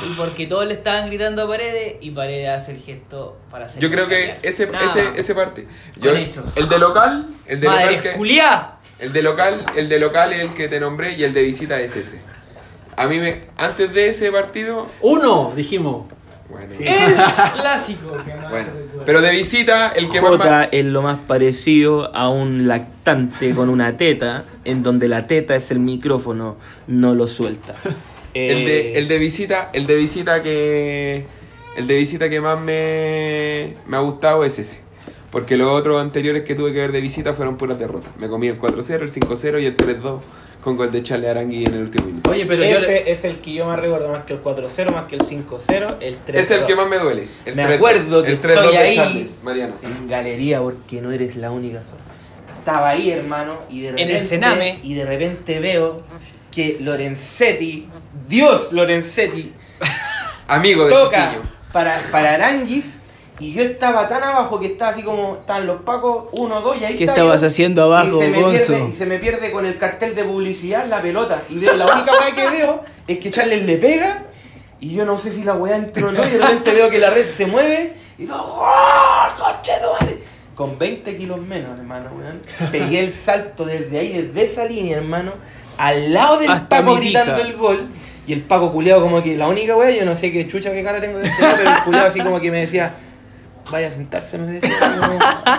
y porque todos le estaban gritando a Paredes y Paredes hace el gesto para hacer Yo creo que ese, Nada ese, ese parte. Yo, el de local, el de Madre local que, culiá. El de local, el de local es el que te nombré y el de visita es ese. A mí me, antes de ese partido, Uno, dijimos. bueno, El (laughs) clásico que más bueno, se recuerda. pero de visita el que más Jota es lo más parecido a un lactante con una teta, en donde la teta es el micrófono, no lo suelta. El de, Eh, el de visita, el de visita que. El de visita que más me, me ha gustado es ese. Porque los otros anteriores que tuve que ver de visita fueron puras derrotas. Me comí el 4-0, el 5-0 y el 3-2 con gol de Charlie Arangui en el último minuto. Oye, pero yo. ese es el que yo más recuerdo, más que el 4-0, más que el 5-0, el 3 Es el que más me duele. El Me 3-2. acuerdo que el 3-2 estoy de ahí. Charles, Mariano. en galería porque no eres la única sola. Estaba ahí, hermano, y de En repente el Sename. y de repente veo que Lorenzetti, Dios Lorenzetti, Amigo de toca para, para Aranguis y yo estaba tan abajo que estaba así como estaban los pacos, uno, dos y ahí ¿Qué estaba estabas yo. haciendo abajo, y se, me Gonzo? pierde, y se me pierde con el cartel de publicidad la pelota y veo la única weá que veo es que Charles le pega y yo no sé si la weá entró o no y de repente veo que la red se mueve y digo ¡Gol! ¡Conchetumare! con 20 kilos menos hermano weón pegué el salto desde ahí desde esa línea hermano al lado del Hasta Paco gritando el gol y el Paco culiado como que la única weá yo no sé qué chucha qué cara tengo de este lado, pero el culiado así como que me decía vaya a sentarse, me decía,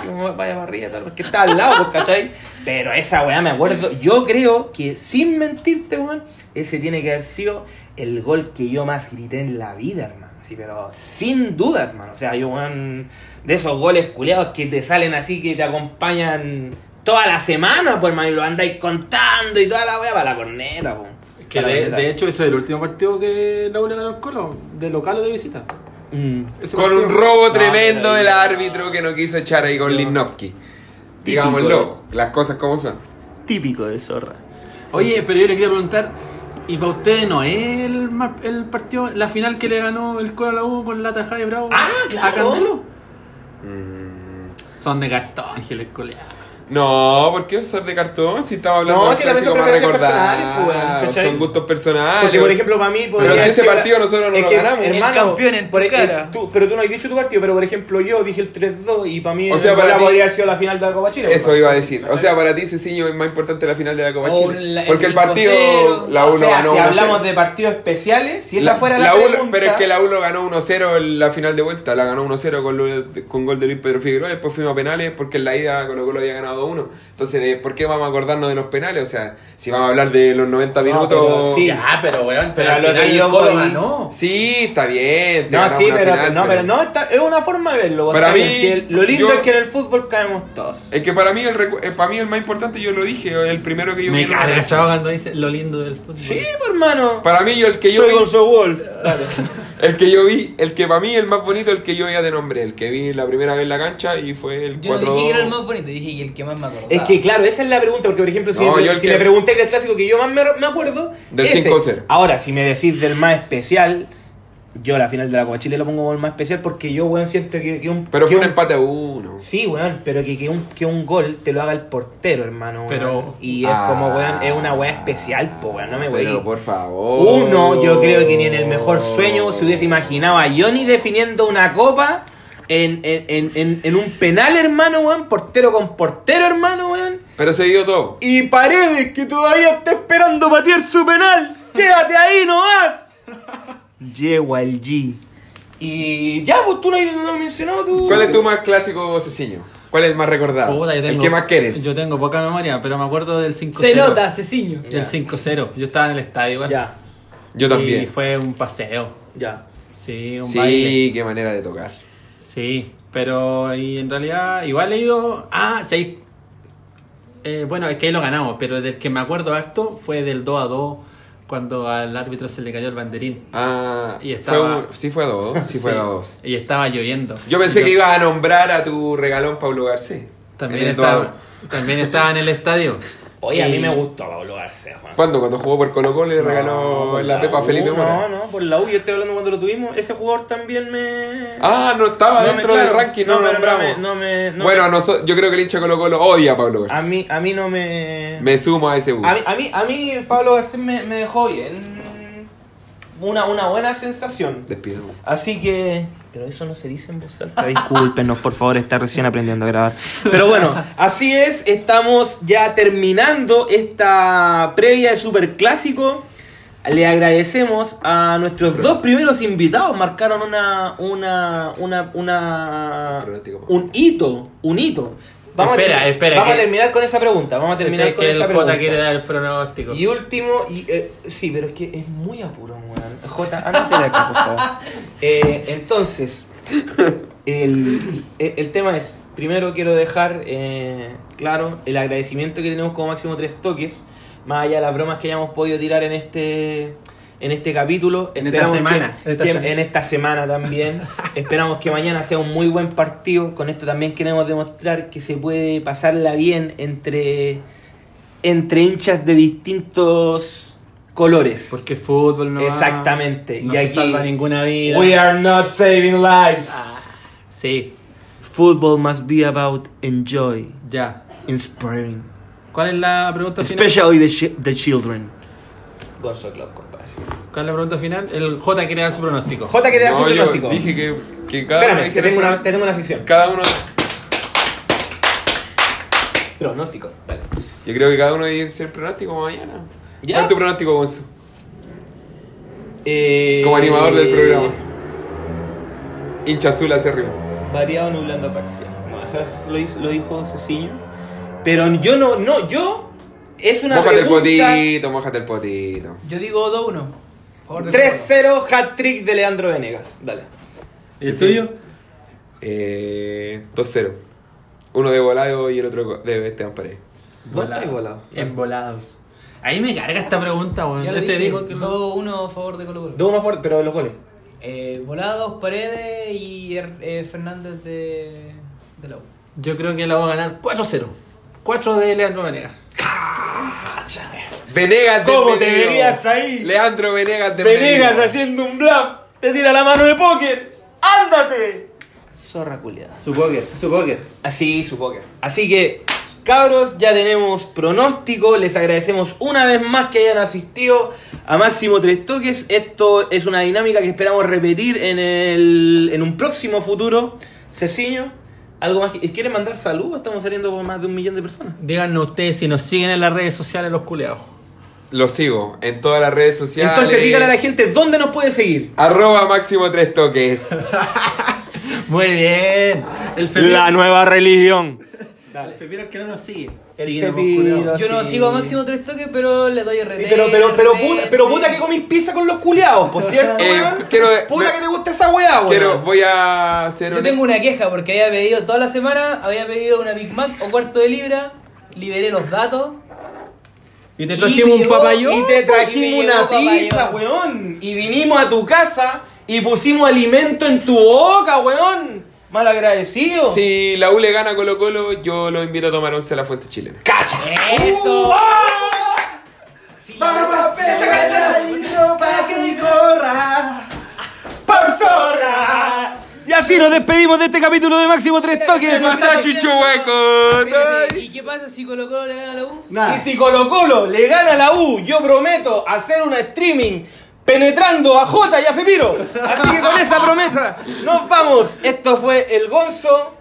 como, vaya para arriba, tal, porque está al lado, pues, ¿cachai? Pero esa weá me acuerdo, yo creo que sin mentirte, weón, ese tiene que haber sido el gol que yo más grité en la vida, hermano. Sí, pero sin duda, hermano. O sea, yo, weón, de esos goles culiados que te salen así, que te acompañan toda la semana, pues, hermano, y lo andáis contando y toda la weá para la corneta, pues. Que de, hecho, ese es el último partido que la U le ganó al Colo, de local o de visita. Mm. Con un robo No, tremendo del árbitro que no quiso echar ahí con Linovsky. Digámoslo, las cosas como son. Típico de zorra. Oye, pero yo le quería preguntar, ¿y para ustedes no es el, el partido, la final que le ganó el Colo a la U con la tajada de Bravo Ah, a claro. Candelo? Mm, Son de cartón, Giles Coleado. No, porque eso es de cartón, si estamos hablando No, del que la clásico más recordado. personales, pues, son gustos personales. Porque, por ejemplo, para mí. Pero si ese ser- partido nosotros no es lo que, ganamos. El campeón en tu por- cara. tú- pero tú no has dicho tu partido, pero por ejemplo, yo dije el 3-2 y para mí O sea, para ti- podría haber sido la final de la Copa Chile. Eso iba a decir. O sea, para ti, Ceciño, es más importante la final de la Copa O Chile. la- Porque el 5-0, partido, la O U lo sea, ganó si 1-0. hablamos de partidos especiales, si esa La- fuera la, la pregunta, pero es que la U lo ganó 1-0 en la final de vuelta, la ganó 1-0 con, lo- con gol de Luis Pedro Figueroa, después fuimos a penales porque en la ida Colo Colo había ganado 2-1. Entonces, ¿de ¿por qué vamos a acordarnos de los penales? O sea, si vamos a hablar de los 90 No, minutos... pero sí. Ya, pero weón, Pero pero, al final que yo voy- ganó. Sí, está bien. te No, sí, pero, final, no, pero no, está- es una forma de verlo. Para mí, si el- lo lindo yo- es que en el fútbol caemos todos. Es que para mí el, eh, para mí el más importante, yo lo dije, el primero que yo vi Me carga, cuando dice lo lindo del fútbol. Sí, pues, hermano. Para mí, yo el que yo Soy vi, Wolf. Dale. (laughs) el que yo vi, el que para mí el más bonito, el que yo ya de nombre, el que vi la primera vez en la cancha y fue el Yo no 4 dije que era el más bonito, dije que el que más me acordaba. Es que claro, esa es la pregunta, porque por ejemplo, si, No, me, si que- me preguntáis del clásico que yo más me, me acuerdo, Del ese. 5-0. Ahora, si me decís del más especial, yo la final de la Copa Chile lo pongo como el más especial porque yo, weón, siento que, que un. Pero que fue un un- empate a uno. Sí, weón, pero que, que, un, que un gol te lo haga el portero, hermano. weón. Pero- Y es como, weón, es una weá especial, po, weón, no me voy. Pero por favor. Uno, yo creo que ni en el mejor sueño se hubiese imaginado a Johnny definiendo una copa en, en, en, en, en un penal, hermano, weón, portero con portero, hermano, weón. Pero se dio todo. Y Paredes, que todavía está esperando patear su penal. Quédate ahí nomás. Llego al G. Y ya, pues tú no has no mencionado tú. ¿Cuál es tu más clásico, Ceciño? ¿Cuál es el más recordado? Puta, yo el tengo- que más quieres. Yo tengo poca memoria, pero me acuerdo del 5-0. Se nota, Ceciño. Del 5-0. Yo estaba en el estadio igual. Ya, Yo Y también. fue un paseo. ya. Sí, un Sí, baile. qué manera de tocar. Sí, pero y en realidad igual he ido. Ah, sí. Eh, bueno, es que ahí lo ganamos, pero del que me acuerdo harto fue del 2 a 2 cuando al árbitro se le cayó el banderín. Ah, Y fue estaba- un- sí fue a dos, sí fue (laughs) a dos. Y estaba lloviendo. Yo pensé Yo que ibas a nombrar a tu regalón Pablo Garcés. También estaba, también estaba en el estadio. (laughs) Oye, a mí Y- me gustó Pablo García, Juan. ¿Cuándo? Cuando jugó por Colo Colo le regaló la Pepa a Felipe No, Mora. no, por la U, yo estoy hablando cuando lo tuvimos. Ese jugador también me. Ah, no estaba No me- dentro claro, del ranking, no, no, lo no nombramos. me- no me- no bueno, a nosotros, yo creo que el hincha Colo Colo odia a Pablo A Garcés. mí, a mí no me. Me sumo a ese bus. A mí, a mí, a mí Pablo Garcés me, me dejó bien. Una, una buena sensación. Despidamos. Así que. Pero eso no se dice en voz alta. Discúlpenos, por favor, está recién aprendiendo a grabar. Pero bueno, así es, estamos ya terminando esta previa de Super Clásico. Le agradecemos a nuestros dos primeros invitados. Marcaron una. una. una. una un hito. Un hito. Vamos, Espera, a, espera, vamos a terminar con esa pregunta. Vamos a terminar Este, con que esa el pregunta. J quiere dar el pronóstico. Y último, y, eh, sí, pero es que es muy apuro, weón. J, ándate de acá, por favor. (laughs) Eh, entonces, el, el- el tema es, primero quiero dejar eh, claro el agradecimiento que tenemos como máximo tres toques, más allá de las bromas que hayamos podido tirar en este en este capítulo. En esta Esperamos semana, que- esta que semana. en esta semana también. (laughs) Esperamos que mañana sea un muy buen partido. Con esto también queremos demostrar que se puede pasarla bien entre, entre hinchas de distintos colores. Porque fútbol no Exactamente. No y se aquí, salva ninguna vida. We are not saving lives. Sí, Football must be about enjoy, ya. inspiring, ¿Cuál es la pregunta final? especially the, chi- the children. Gonzo Club. ¿Cuál es la pregunta final? El J quiere dar su pronóstico. J quiere dar su yo pronóstico. dije que, que cada uno Espérame, te dijera tengo, el una, prono- te tengo una sección. Cada uno. Pronóstico. Dale. Yo creo que cada uno debe ser pronóstico mañana. Ya. ¿Cuál es tu pronóstico, Gonzo? Eh, Como animador del programa. Hincha azul acérrimo. Variado nublando parcial. No, eso lo, hizo- lo dijo Ceciño. Pero yo no, no, yo. Es una Mójate el pregunta. potito, mójate el potito. Yo digo 2-1. Favor del 3-0 hat-trick de Leandro Venegas. Dale. ¿El Sí, sí. tuyo? Eh, 2-0. Uno de volado y el otro de Esteban Paredes. Vos estás volado. Embolados. Ahí me carga esta pregunta, weón. Ya Yo te Este digo que no. 2-1 a favor de Colo Colo. 2-1 por, pero los goles. Eh, Volados, Paredes y Er- eh, Fernández de, de la U. Yo creo que la va a ganar 4-0. 4 de Leandro Venegas. Venegas de ¿Cómo te verías ahí? Leandro Venegas de Venegas medio. haciendo un bluff. Te tira la mano de póker. ¡Ándate! Zorra culiada. Su póker, su póker. Así, su póker. Así que, cabros, ya tenemos pronóstico. Les agradecemos una vez más que hayan asistido a Máximo Tres Toques. Esto es una dinámica que esperamos repetir en, el, en un próximo futuro. Ceciño, ¿algo más? que- ¿Quieren mandar saludos? Estamos saliendo por más de un millón de personas. Díganos ustedes si nos siguen en las redes sociales los culeados. Lo sigo en todas las redes sociales. Entonces, díganle a la gente dónde nos puede seguir. Arroba máximo tres toques. (laughs) Muy bien. El nueva religión. El Pepino es que no nos sigue. El Síguenos, Pepino. Yo no sí. sigo a máximo 3 toques, pero le doy RT. Sí, pero, pero, pero, puta, pero puta que comís pizza con los culiados, por cierto, (laughs) Eh, weón? quiero Puta me- que te gusta esa weá, weón. Quiero, voy a hacer Yo un- tengo una queja porque había pedido toda la semana, había pedido una Big Mac o cuarto de libra, liberé los datos. Y te trajimos un papayón. Y te trajimos una pizza, papayón. weón. Y vinimos a tu casa y pusimos alimento en tu boca, weón. Mal agradecido. Si la U le gana a Colo Colo, yo lo invito a tomar once a la fuente chilena. ¡Cacha! ¡Eso! ¡Uh! Sí, Vamos a pegar el litro para que corra por zorra. Y así nos despedimos de este capítulo de Máximo Tres Toques. ¿Qué pasa, Chichueco? Espérate, ¿Y qué pasa si Colo Colo le gana a la U? Y si Colo Colo le gana a la U, yo prometo hacer una streaming penetrando a Jota y a Fepiro. Así que con esa promesa nos vamos. Esto fue el Gonzo,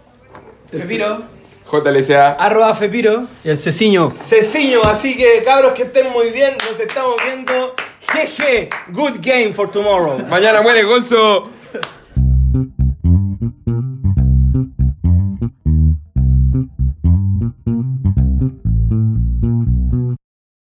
Fepiro. JLCA. Arroba Fepiro. Y el Ceciño. Ceciño. Así que cabros que estén muy bien, nos estamos viendo. Jeje, good game for tomorrow. Mañana muere Gonzo.